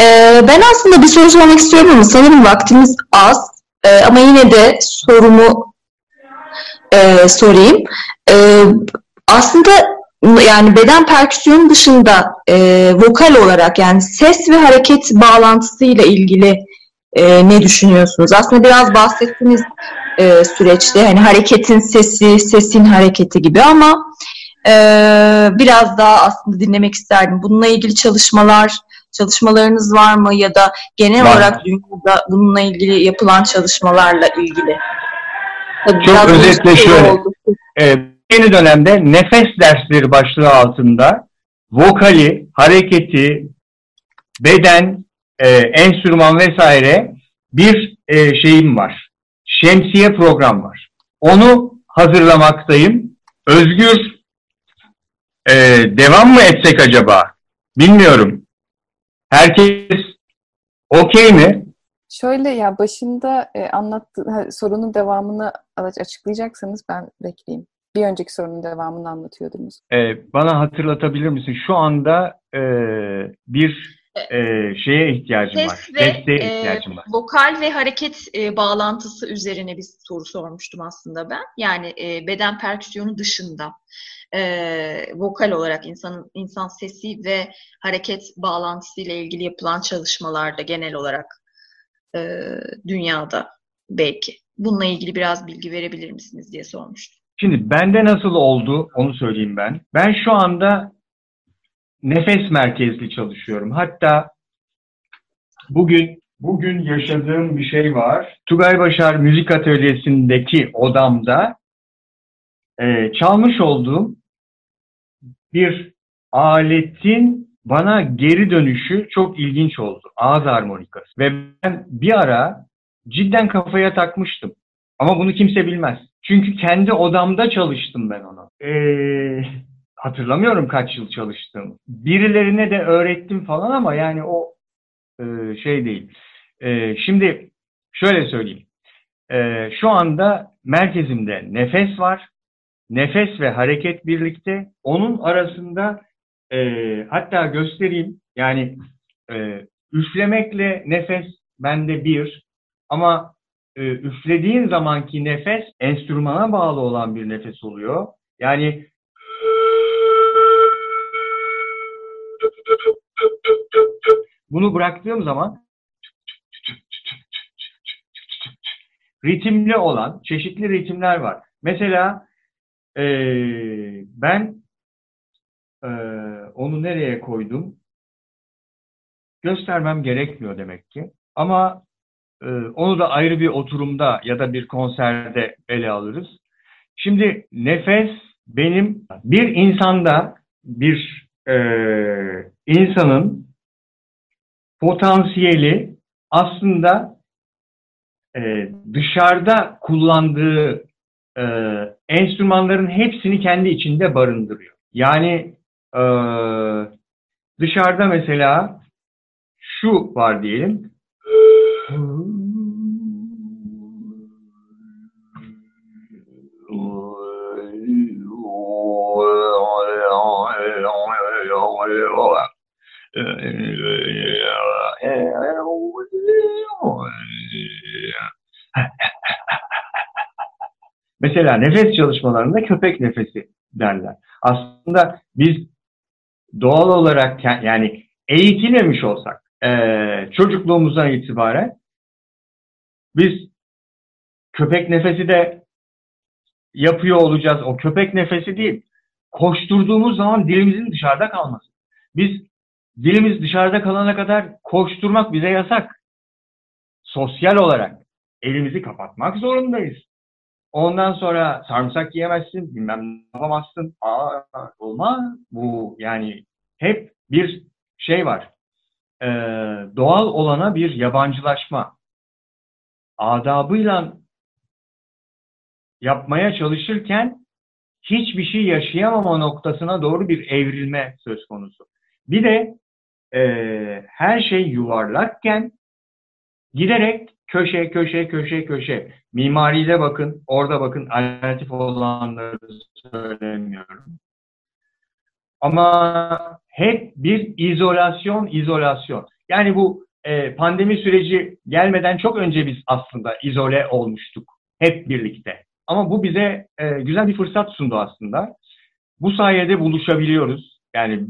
ee, ben aslında bir soru sormak istiyorum ama sanırım vaktimiz az. E, ama yine de sorumu e, sorayım. E, aslında yani beden perküsyon dışında e, vokal olarak yani ses ve hareket bağlantısıyla ilgili e, ne düşünüyorsunuz? Aslında biraz bahsettiniz e, süreçte hani hareketin sesi, sesin hareketi gibi ama e, biraz daha aslında dinlemek isterdim. Bununla ilgili çalışmalar çalışmalarınız var mı ya da genel var. olarak dünyada bununla ilgili yapılan çalışmalarla ilgili? Tabii Çok özetle şöyle. E, yeni dönemde nefes dersleri başlığı altında vokali, hareketi, beden, e, enstrüman vesaire bir e, şeyim var. Şemsiye program var. Onu hazırlamaktayım. Özgür e, devam mı etsek acaba? Bilmiyorum. Herkes okey mi? Şöyle ya başında e, anlattı sorunun devamını açıklayacaksanız ben bekleyeyim. Bir önceki sorunun devamını anlatıyordunuz. Ee, bana hatırlatabilir misin? Şu anda e, bir e, şeye ihtiyacım Ses var. ve Desteğe e, ihtiyacım var. vokal ve hareket e, bağlantısı üzerine bir soru sormuştum aslında ben. Yani e, beden perküsyonu dışında e, vokal olarak insanın insan sesi ve hareket bağlantısı ile ilgili yapılan çalışmalarda genel olarak e, dünyada belki. Bununla ilgili biraz bilgi verebilir misiniz diye sormuştum. Şimdi bende nasıl oldu onu söyleyeyim ben. Ben şu anda nefes merkezli çalışıyorum. Hatta bugün bugün yaşadığım bir şey var. Tugay Başar Müzik Atölyesi'ndeki odamda e, çalmış olduğum bir aletin bana geri dönüşü çok ilginç oldu. Ağız harmonikası. Ve ben bir ara cidden kafaya takmıştım. Ama bunu kimse bilmez. Çünkü kendi odamda çalıştım ben onu. Ee, hatırlamıyorum kaç yıl çalıştım. Birilerine de öğrettim falan ama yani o e, şey değil. E, şimdi şöyle söyleyeyim. E, şu anda merkezimde nefes var. Nefes ve hareket birlikte. Onun arasında e, hatta göstereyim. Yani e, üflemekle nefes bende bir. Ama e, üflediğin zamanki nefes enstrümana bağlı olan bir nefes oluyor. Yani bunu bıraktığım zaman ritimli olan çeşitli ritimler var. Mesela e, ben e, onu nereye koydum? Göstermem gerekmiyor demek ki. Ama e, onu da ayrı bir oturumda ya da bir konserde ele alırız. Şimdi nefes benim bir insanda bir e, insanın potansiyeli aslında e, dışarıda kullandığı e, enstrümanların hepsini kendi içinde barındırıyor. Yani e, dışarıda mesela şu var diyelim. Mesela nefes çalışmalarında köpek nefesi derler. Aslında biz doğal olarak yani eğitilmemiş olsak çocukluğumuzdan itibaren biz köpek nefesi de yapıyor olacağız. O köpek nefesi değil. Koşturduğumuz zaman dilimizin dışarıda kalması. Biz dilimiz dışarıda kalana kadar koşturmak bize yasak. Sosyal olarak elimizi kapatmak zorundayız. Ondan sonra sarımsak yiyemezsin, bilmem ne yapamazsın. Aa, olmaz. Bu yani hep bir şey var. Ee, doğal olana bir yabancılaşma. Adabıyla yapmaya çalışırken hiçbir şey yaşayamama noktasına doğru bir evrilme söz konusu. Bir de e, her şey yuvarlakken giderek köşe köşe köşe köşe mimaride bakın orada bakın alternatif olanları söylemiyorum. Ama hep bir izolasyon izolasyon. Yani bu e, pandemi süreci gelmeden çok önce biz aslında izole olmuştuk hep birlikte. Ama bu bize e, güzel bir fırsat sundu aslında. Bu sayede buluşabiliyoruz. Yani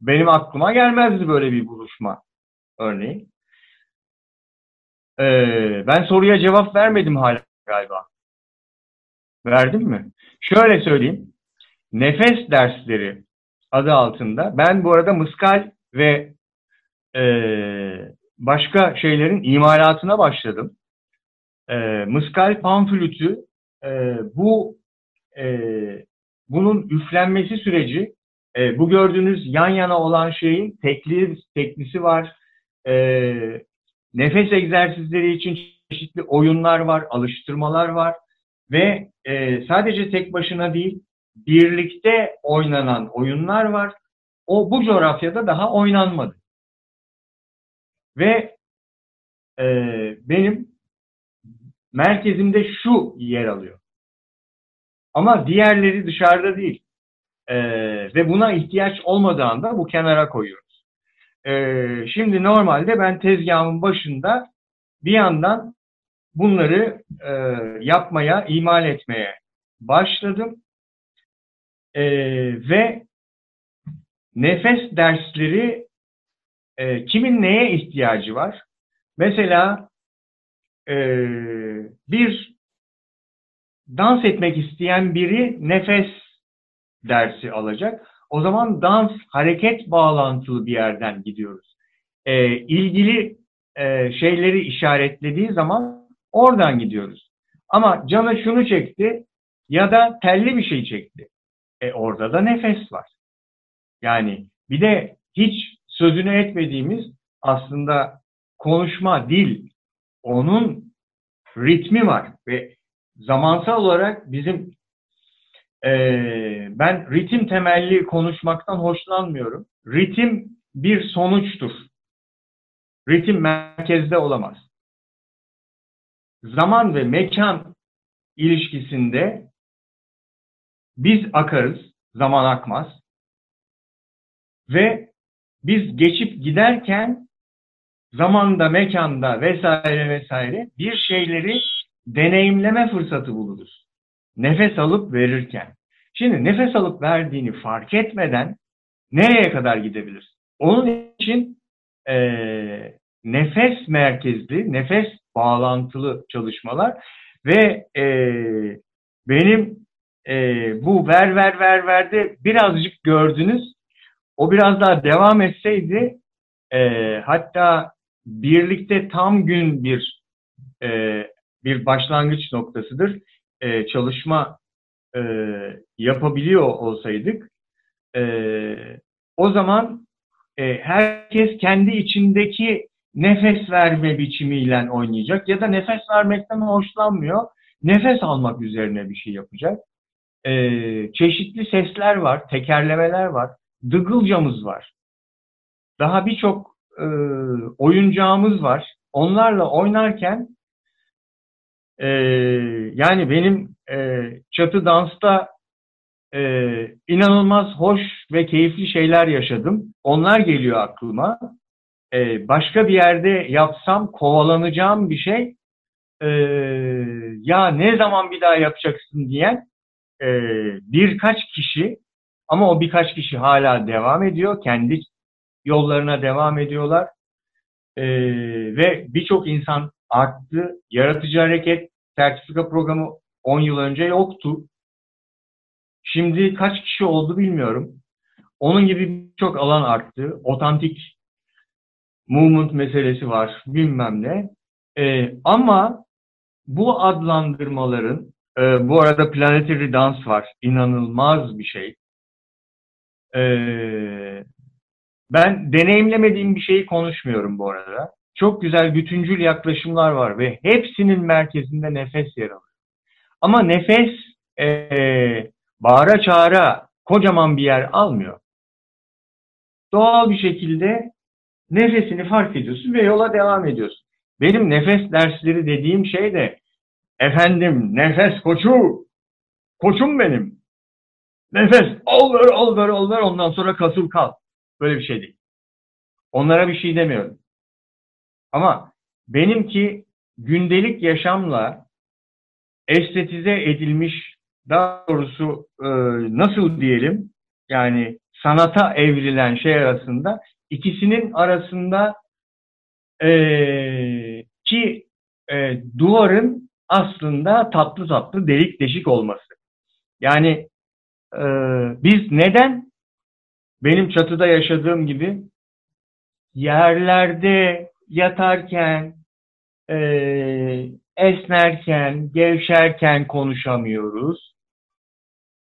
benim aklıma gelmezdi böyle bir buluşma örneğin. Ee, ben soruya cevap vermedim hala galiba. Verdim mi? Şöyle söyleyeyim. Nefes dersleri adı altında. Ben bu arada mıskal ve e, başka şeylerin imalatına başladım. E, mıskal panflütü e, bu e, bunun üflenmesi süreci e, bu gördüğünüz yan yana olan şeyin tekli, teklisi var. E, nefes egzersizleri için çeşitli oyunlar var, alıştırmalar var ve e, sadece tek başına değil birlikte oynanan oyunlar var. O bu coğrafyada daha oynanmadı. Ve e, benim merkezimde şu yer alıyor. Ama diğerleri dışarıda değil. Ee, ve buna ihtiyaç olmadığında bu kenara koyuyoruz. e, şimdi normalde ben tezgahımın başında bir yandan bunları e, yapmaya, imal etmeye başladım. E, ve nefes dersleri e, kimin neye ihtiyacı var? Mesela e, bir dans etmek isteyen biri nefes dersi alacak. O zaman dans hareket bağlantılı bir yerden gidiyoruz. E, ilgili e, şeyleri işaretlediği zaman oradan gidiyoruz. Ama canı şunu çekti ya da telli bir şey çekti. E, orada da nefes var. Yani bir de hiç sözünü etmediğimiz aslında konuşma, dil, onun ritmi var ve zamansal olarak bizim e, ben ritim temelli konuşmaktan hoşlanmıyorum. Ritim bir sonuçtur. Ritim merkezde olamaz. Zaman ve mekan ilişkisinde biz akarız, zaman akmaz. Ve biz geçip giderken zamanda, mekanda vesaire vesaire bir şeyleri deneyimleme fırsatı buluruz. Nefes alıp verirken. Şimdi nefes alıp verdiğini fark etmeden nereye kadar gidebilir? Onun için e, nefes merkezli, nefes bağlantılı çalışmalar ve e, benim e, bu ver ver ver verde birazcık gördünüz. O biraz daha devam etseydi e, hatta birlikte tam gün bir e, bir başlangıç noktasıdır. E, çalışma e, yapabiliyor olsaydık e, o zaman e, herkes kendi içindeki nefes verme biçimiyle oynayacak ya da nefes vermekten hoşlanmıyor. Nefes almak üzerine bir şey yapacak. E, çeşitli sesler var, tekerlemeler var, dıgılcamız var. Daha birçok e, oyuncağımız var. Onlarla oynarken e, yani benim e, çatı dansta e, inanılmaz hoş ve keyifli şeyler yaşadım. Onlar geliyor aklıma. E, başka bir yerde yapsam kovalanacağım bir şey e, ya ne zaman bir daha yapacaksın diyen e, birkaç kişi ama o birkaç kişi hala devam ediyor. Kendi yollarına devam ediyorlar. E, ve birçok insan arttı. Yaratıcı hareket sertifika programı 10 yıl önce yoktu. Şimdi kaç kişi oldu bilmiyorum. Onun gibi birçok alan arttı. Otantik movement meselesi var bilmem ne. Ee, ama bu adlandırmaların e, bu arada planetary dans var. İnanılmaz bir şey. Ee, ben deneyimlemediğim bir şeyi konuşmuyorum bu arada. Çok güzel bütüncül yaklaşımlar var ve hepsinin merkezinde nefes yer alıyor. Ama nefes e, bağıra çağıra kocaman bir yer almıyor. Doğal bir şekilde nefesini fark ediyorsun ve yola devam ediyorsun. Benim nefes dersleri dediğim şey de efendim nefes koçu, koçum benim. Nefes al ver al ver al ver ondan sonra kasıl kal. Böyle bir şey değil. Onlara bir şey demiyorum. Ama benimki gündelik yaşamla estetize edilmiş daha doğrusu e, nasıl diyelim yani sanata evrilen şey arasında ikisinin arasında e, ki e, duvarın aslında tatlı tatlı delik deşik olması. Yani e, biz neden benim çatıda yaşadığım gibi yerlerde yatarken, e, esnerken, gevşerken konuşamıyoruz.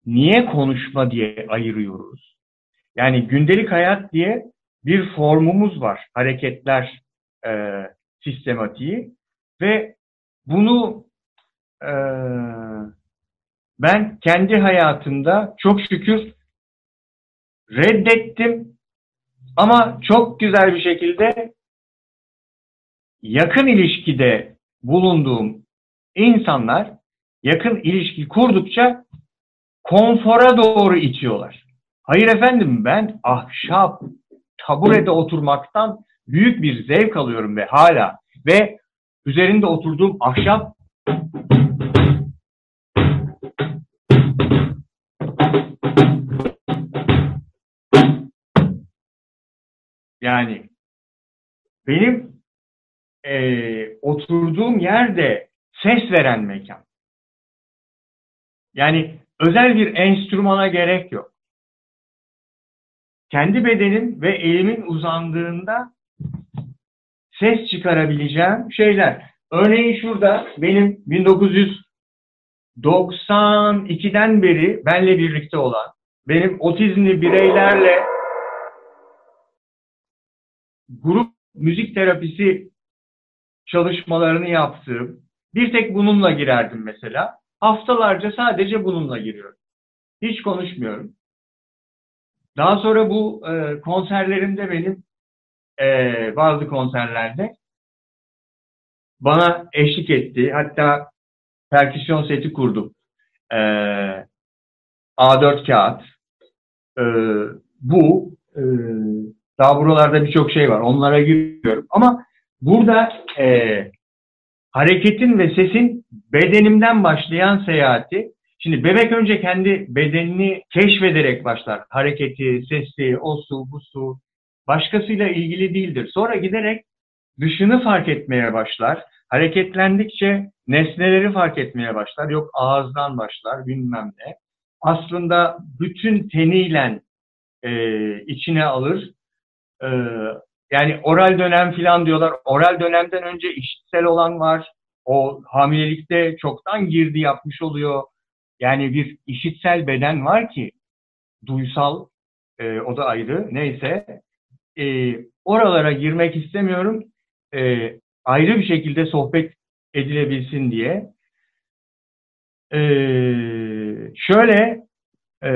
Niye konuşma diye ayırıyoruz? Yani gündelik hayat diye bir formumuz var. Hareketler e, sistematiği ve bunu e, ben kendi hayatımda çok şükür reddettim ama çok güzel bir şekilde yakın ilişkide bulunduğum insanlar yakın ilişki kurdukça konfora doğru itiyorlar. Hayır efendim ben ahşap, taburede oturmaktan büyük bir zevk alıyorum ve hala ve üzerinde oturduğum ahşap yani benim e, oturduğum yerde ses veren mekan. Yani özel bir enstrümana gerek yok. Kendi bedenim ve elimin uzandığında ses çıkarabileceğim şeyler. Örneğin şurada benim 1992'den beri benle birlikte olan, benim otizmli bireylerle grup müzik terapisi çalışmalarını yaptığım, bir tek bununla girerdim mesela. Haftalarca sadece bununla giriyorum. Hiç konuşmuyorum. Daha sonra bu e, konserlerimde benim e, bazı konserlerde bana eşlik etti. Hatta perküsyon seti kurdum. E, A4 kağıt. E, bu e, daha buralarda birçok şey var. Onlara giriyorum. Ama burada e, hareketin ve sesin bedenimden başlayan seyahati Şimdi bebek önce kendi bedenini keşfederek başlar. Hareketi, sesi, o su, bu su. Başkasıyla ilgili değildir. Sonra giderek dışını fark etmeye başlar. Hareketlendikçe nesneleri fark etmeye başlar. Yok ağızdan başlar bilmem ne. Aslında bütün teniyle e, içine alır. E, yani oral dönem falan diyorlar. Oral dönemden önce işitsel olan var. O hamilelikte çoktan girdi yapmış oluyor. Yani bir işitsel beden var ki duysal e, o da ayrı neyse e, oralara girmek istemiyorum e, ayrı bir şekilde sohbet edilebilsin diye e, şöyle e,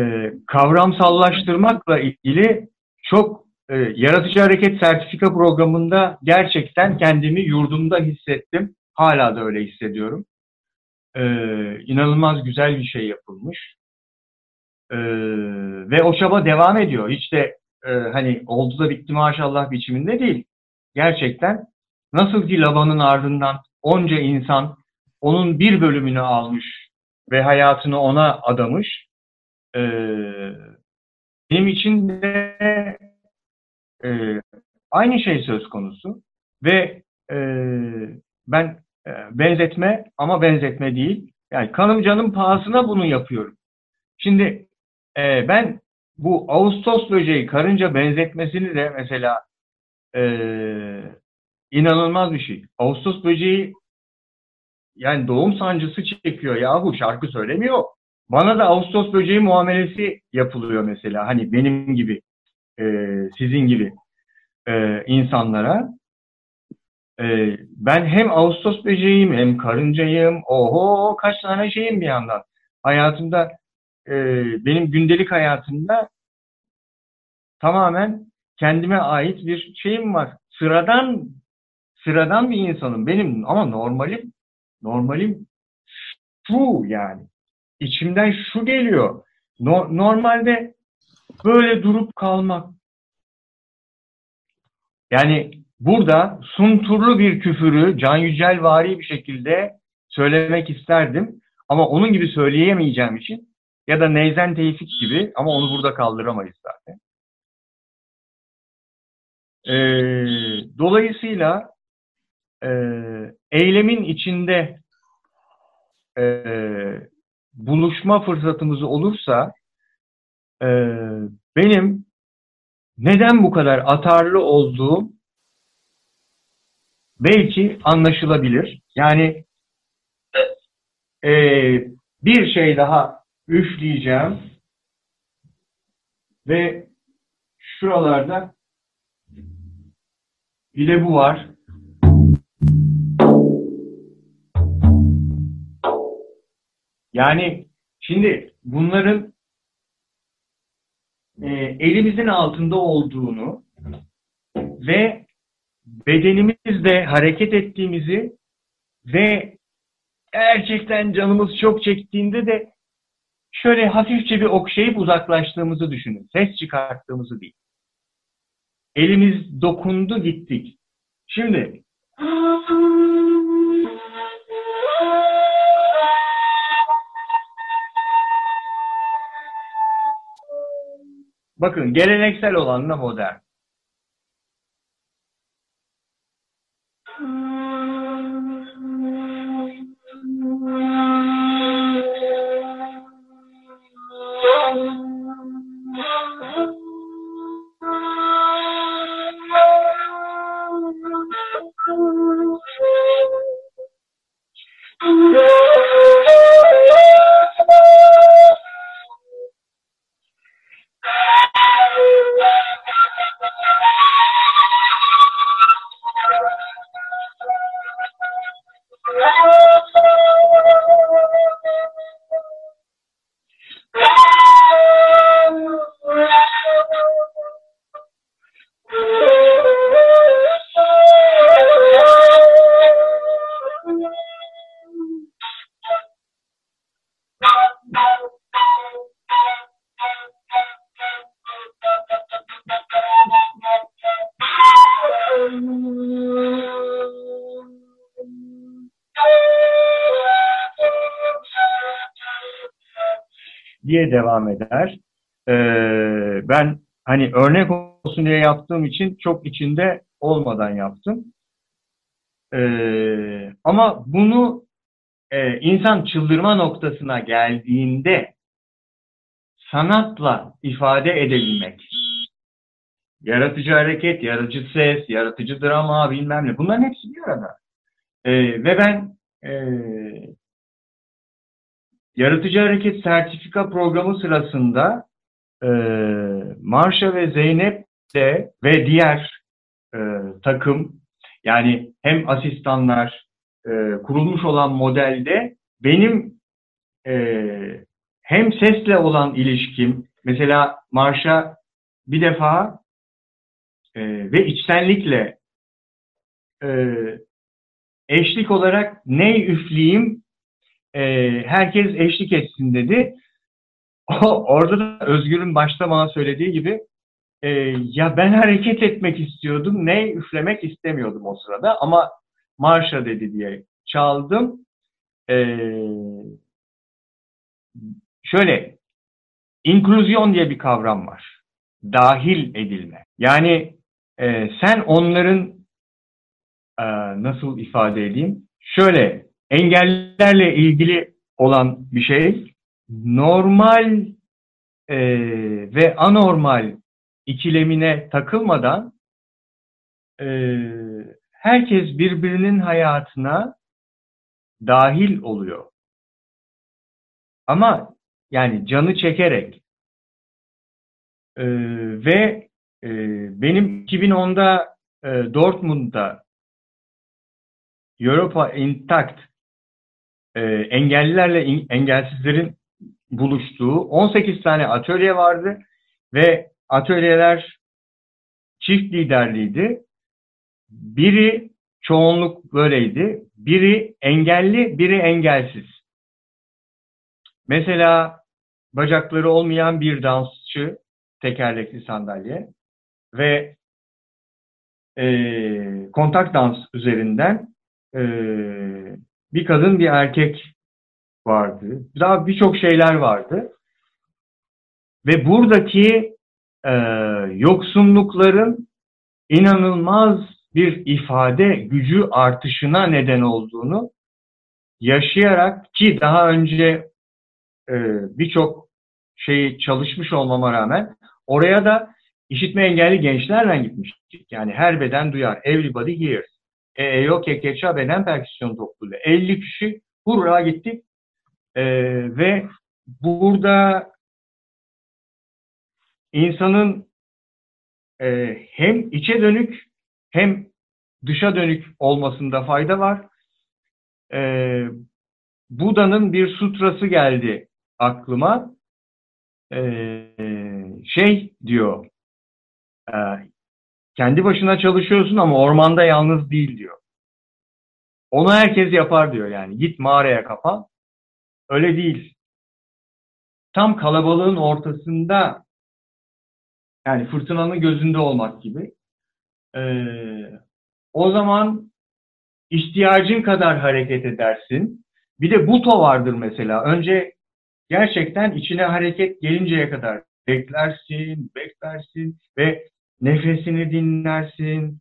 kavramsallaştırmakla ilgili çok e, yaratıcı hareket sertifika programında gerçekten kendimi yurdumda hissettim. Hala da öyle hissediyorum e, inanılmaz güzel bir şey yapılmış. E, ve o çaba devam ediyor. Hiç de e, hani oldu da bitti maşallah biçiminde değil. Gerçekten nasıl ki lavanın ardından onca insan onun bir bölümünü almış ve hayatını ona adamış. E, benim için de e, aynı şey söz konusu ve e, ben ee, benzetme ama benzetme değil. Yani kanım canım pahasına bunu yapıyorum. Şimdi e, ben bu Ağustos böceği karınca benzetmesini de mesela e, inanılmaz bir şey. Ağustos böceği yani doğum sancısı çekiyor yahu şarkı söylemiyor. Bana da Ağustos böceği muamelesi yapılıyor mesela. Hani benim gibi, e, sizin gibi e, insanlara. Ee, ben hem Ağustos böceğiyim hem karıncayım. Oho kaç tane şeyim bir yandan. Hayatımda e, benim gündelik hayatımda tamamen kendime ait bir şeyim var. Sıradan sıradan bir insanım. Benim ama normalim normalim şu yani. İçimden şu geliyor. No, normalde böyle durup kalmak. Yani burada sunturlu bir küfürü Can Yücel vari bir şekilde söylemek isterdim. Ama onun gibi söyleyemeyeceğim için ya da Neyzen Tevfik gibi ama onu burada kaldıramayız zaten. Ee, dolayısıyla e, eylemin içinde e, buluşma fırsatımız olursa e, benim neden bu kadar atarlı olduğum belki anlaşılabilir. Yani e, bir şey daha üfleyeceğim ve şuralarda bir de bu var. Yani şimdi bunların e, elimizin altında olduğunu ve bedenimizle hareket ettiğimizi ve gerçekten canımız çok çektiğinde de şöyle hafifçe bir okşayıp uzaklaştığımızı düşünün. Ses çıkarttığımızı değil. elimiz dokundu gittik. Şimdi bakın geleneksel olanla modern. Yaptığım için çok içinde olmadan yaptım. Ee, ama bunu e, insan çıldırma noktasına geldiğinde sanatla ifade edebilmek, yaratıcı hareket, yaratıcı ses, yaratıcı drama bilmem ne bunların hepsi bir arada. Ee, ve ben e, Yaratıcı Hareket Sertifika Programı sırasında e, Marşa ve Zeynep de ve diğer e, takım yani hem asistanlar e, kurulmuş olan modelde benim e, hem sesle olan ilişkim mesela Marşa bir defa e, ve içtenlikle e, eşlik olarak ne üfleyeyim e, herkes eşlik etsin dedi. Orada da Özgür'ün başta bana söylediği gibi e, ya ben hareket etmek istiyordum, ne üflemek istemiyordum o sırada ama marşa dedi diye çaldım. E, şöyle, inklüzyon diye bir kavram var. Dahil edilme. Yani e, sen onların e, nasıl ifade edeyim? Şöyle, engellerle ilgili olan bir şey normal e, ve anormal ikilemine takılmadan e, herkes birbirinin hayatına dahil oluyor. Ama yani canı çekerek e, ve e, benim 2010'da e, Dortmund'da Europa Intact e, engellilerle engelsizlerin buluştuğu 18 tane atölye vardı ve atölyeler çift liderliydi. Biri çoğunluk böyleydi. Biri engelli, biri engelsiz. Mesela bacakları olmayan bir dansçı tekerlekli sandalye ve e, kontak dans üzerinden e, bir kadın bir erkek vardı. Daha birçok şeyler vardı. Ve buradaki e, yoksunlukların inanılmaz bir ifade gücü artışına neden olduğunu yaşayarak ki daha önce e, birçok şeyi çalışmış olmama rağmen oraya da işitme engelli gençlerle gitmiştik. Yani her beden duyar. Everybody hears. EEO KKÇ beden perküsyon topluluğu. 50 kişi hurra gittik. Ee, ve burada insanın e, hem içe dönük hem dışa dönük olmasında fayda var. Ee, Buda'nın bir sutrası geldi aklıma. Ee, şey diyor, e, kendi başına çalışıyorsun ama ormanda yalnız değil diyor. Onu herkes yapar diyor yani. Git mağaraya kapan. Öyle değil. Tam kalabalığın ortasında yani fırtınanın gözünde olmak gibi Ee, o zaman ihtiyacın kadar hareket edersin. Bir de buto vardır mesela. Önce gerçekten içine hareket gelinceye kadar beklersin, beklersin ve nefesini dinlersin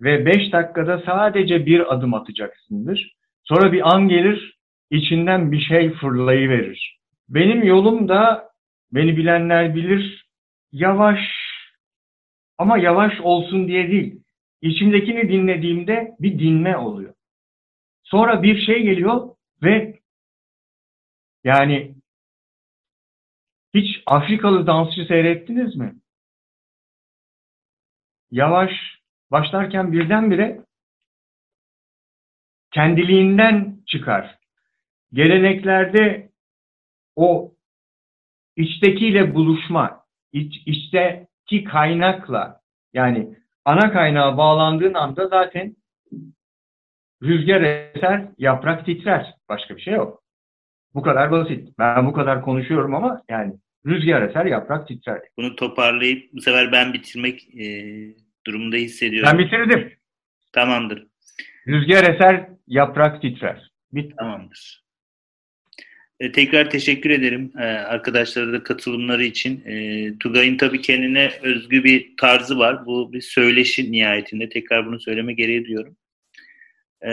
ve 5 dakikada sadece bir adım atacaksındır. Sonra bir an gelir, içinden bir şey fırlayıverir. Benim yolum da beni bilenler bilir yavaş ama yavaş olsun diye değil. İçimdekini dinlediğimde bir dinme oluyor. Sonra bir şey geliyor ve yani hiç Afrikalı dansçı seyrettiniz mi? Yavaş başlarken birdenbire kendiliğinden çıkar. Geleneklerde o içtekiyle buluşma, iç, içteki kaynakla yani ana kaynağa bağlandığın anda zaten rüzgar eser, yaprak titrer. Başka bir şey yok. Bu kadar basit. Ben bu kadar konuşuyorum ama yani rüzgar eser, yaprak titrer. Bunu toparlayıp bu sefer ben bitirmek e, durumunda hissediyorum. Ben bitirdim. Tamamdır. Rüzgar eser, yaprak titrer. Bit Tamamdır. E, tekrar teşekkür ederim e, arkadaşlara da katılımları için. E, Tugay'ın tabii kendine özgü bir tarzı var. Bu bir söyleşi nihayetinde. Tekrar bunu söyleme gereği duyuyorum. E,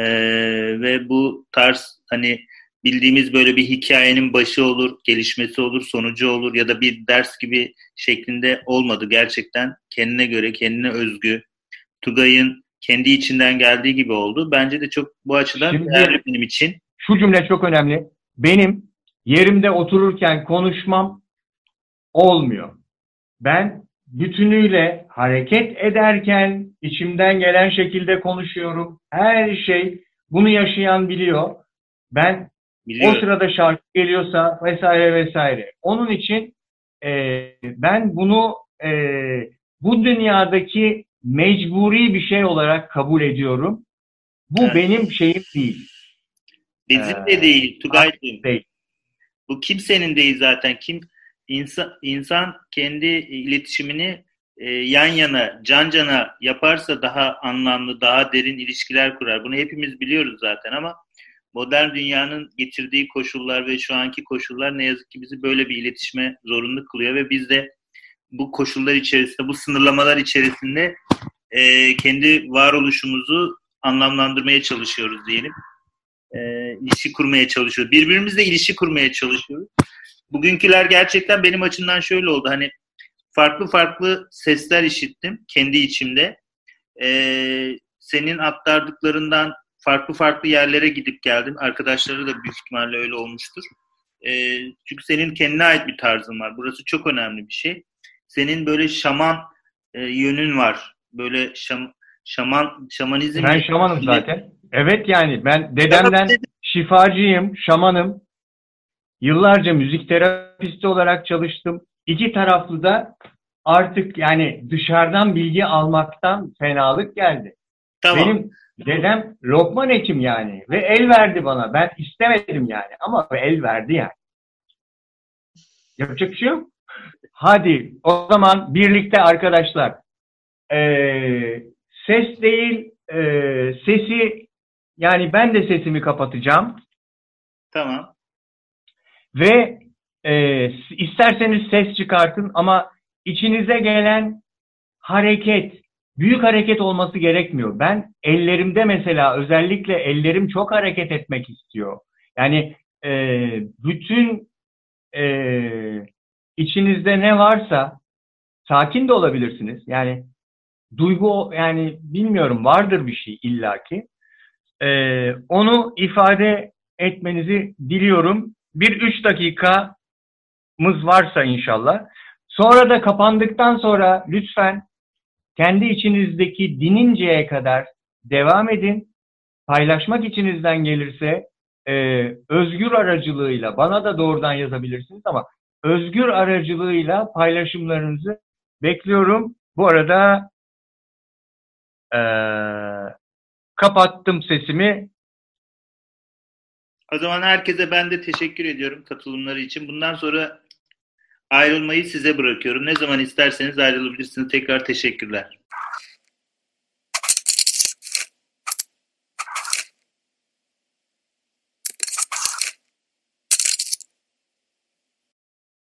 ve bu tarz hani bildiğimiz böyle bir hikayenin başı olur, gelişmesi olur, sonucu olur ya da bir ders gibi şeklinde olmadı. Gerçekten kendine göre, kendine özgü. Tugay'ın kendi içinden geldiği gibi oldu. Bence de çok bu açıdan Şimdi, değerli benim için. Şu cümle çok önemli. Benim yerimde otururken konuşmam olmuyor. Ben bütünüyle hareket ederken içimden gelen şekilde konuşuyorum. Her şey bunu yaşayan biliyor. Ben Biliyorum. o sırada şarkı geliyorsa vesaire vesaire. Onun için e, ben bunu e, bu dünyadaki mecburi bir şey olarak kabul ediyorum. Bu evet. benim şeyim değil. Bizim de değil Tugay'cığım. Değil. Bu kimsenin değil zaten. Kim insan, insan kendi iletişimini e, yan yana, can cana yaparsa daha anlamlı, daha derin ilişkiler kurar. Bunu hepimiz biliyoruz zaten ama modern dünyanın getirdiği koşullar ve şu anki koşullar ne yazık ki bizi böyle bir iletişime zorunlu kılıyor ve biz de bu koşullar içerisinde, bu sınırlamalar içerisinde e, kendi varoluşumuzu anlamlandırmaya çalışıyoruz diyelim. E, ilişki kurmaya çalışıyoruz. Birbirimizle ilişki kurmaya çalışıyoruz. Bugünküler gerçekten benim açımdan şöyle oldu. Hani farklı farklı sesler işittim kendi içimde. E, senin aktardıklarından farklı farklı yerlere gidip geldim. Arkadaşları da büyük ihtimalle öyle olmuştur. E, çünkü senin kendine ait bir tarzın var. Burası çok önemli bir şey. Senin böyle şaman e, yönün var. Böyle şam, şaman şamanizm. Ben şamanım zaten. Evet yani ben dedemden şifacıyım, şamanım. Yıllarca müzik terapisti olarak çalıştım. İki taraflı da artık yani dışarıdan bilgi almaktan fenalık geldi. Tamam. Benim dedem Lokman Hekim yani ve el verdi bana. Ben istemedim yani ama el verdi yani. Yapacak bir şey yok. Hadi o zaman birlikte arkadaşlar ee, ses değil e, sesi yani ben de sesimi kapatacağım. Tamam. Ve e, isterseniz ses çıkartın ama içinize gelen hareket, büyük hareket olması gerekmiyor. Ben ellerimde mesela özellikle ellerim çok hareket etmek istiyor. Yani e, bütün e, içinizde ne varsa sakin de olabilirsiniz. Yani duygu yani bilmiyorum vardır bir şey illaki. Ee, onu ifade etmenizi diliyorum. Bir üç dakikamız varsa inşallah. Sonra da kapandıktan sonra lütfen kendi içinizdeki dininceye kadar devam edin. Paylaşmak içinizden gelirse e, özgür aracılığıyla bana da doğrudan yazabilirsiniz ama özgür aracılığıyla paylaşımlarınızı bekliyorum. Bu arada e, kapattım sesimi. O zaman herkese ben de teşekkür ediyorum katılımları için. Bundan sonra ayrılmayı size bırakıyorum. Ne zaman isterseniz ayrılabilirsiniz. Tekrar teşekkürler.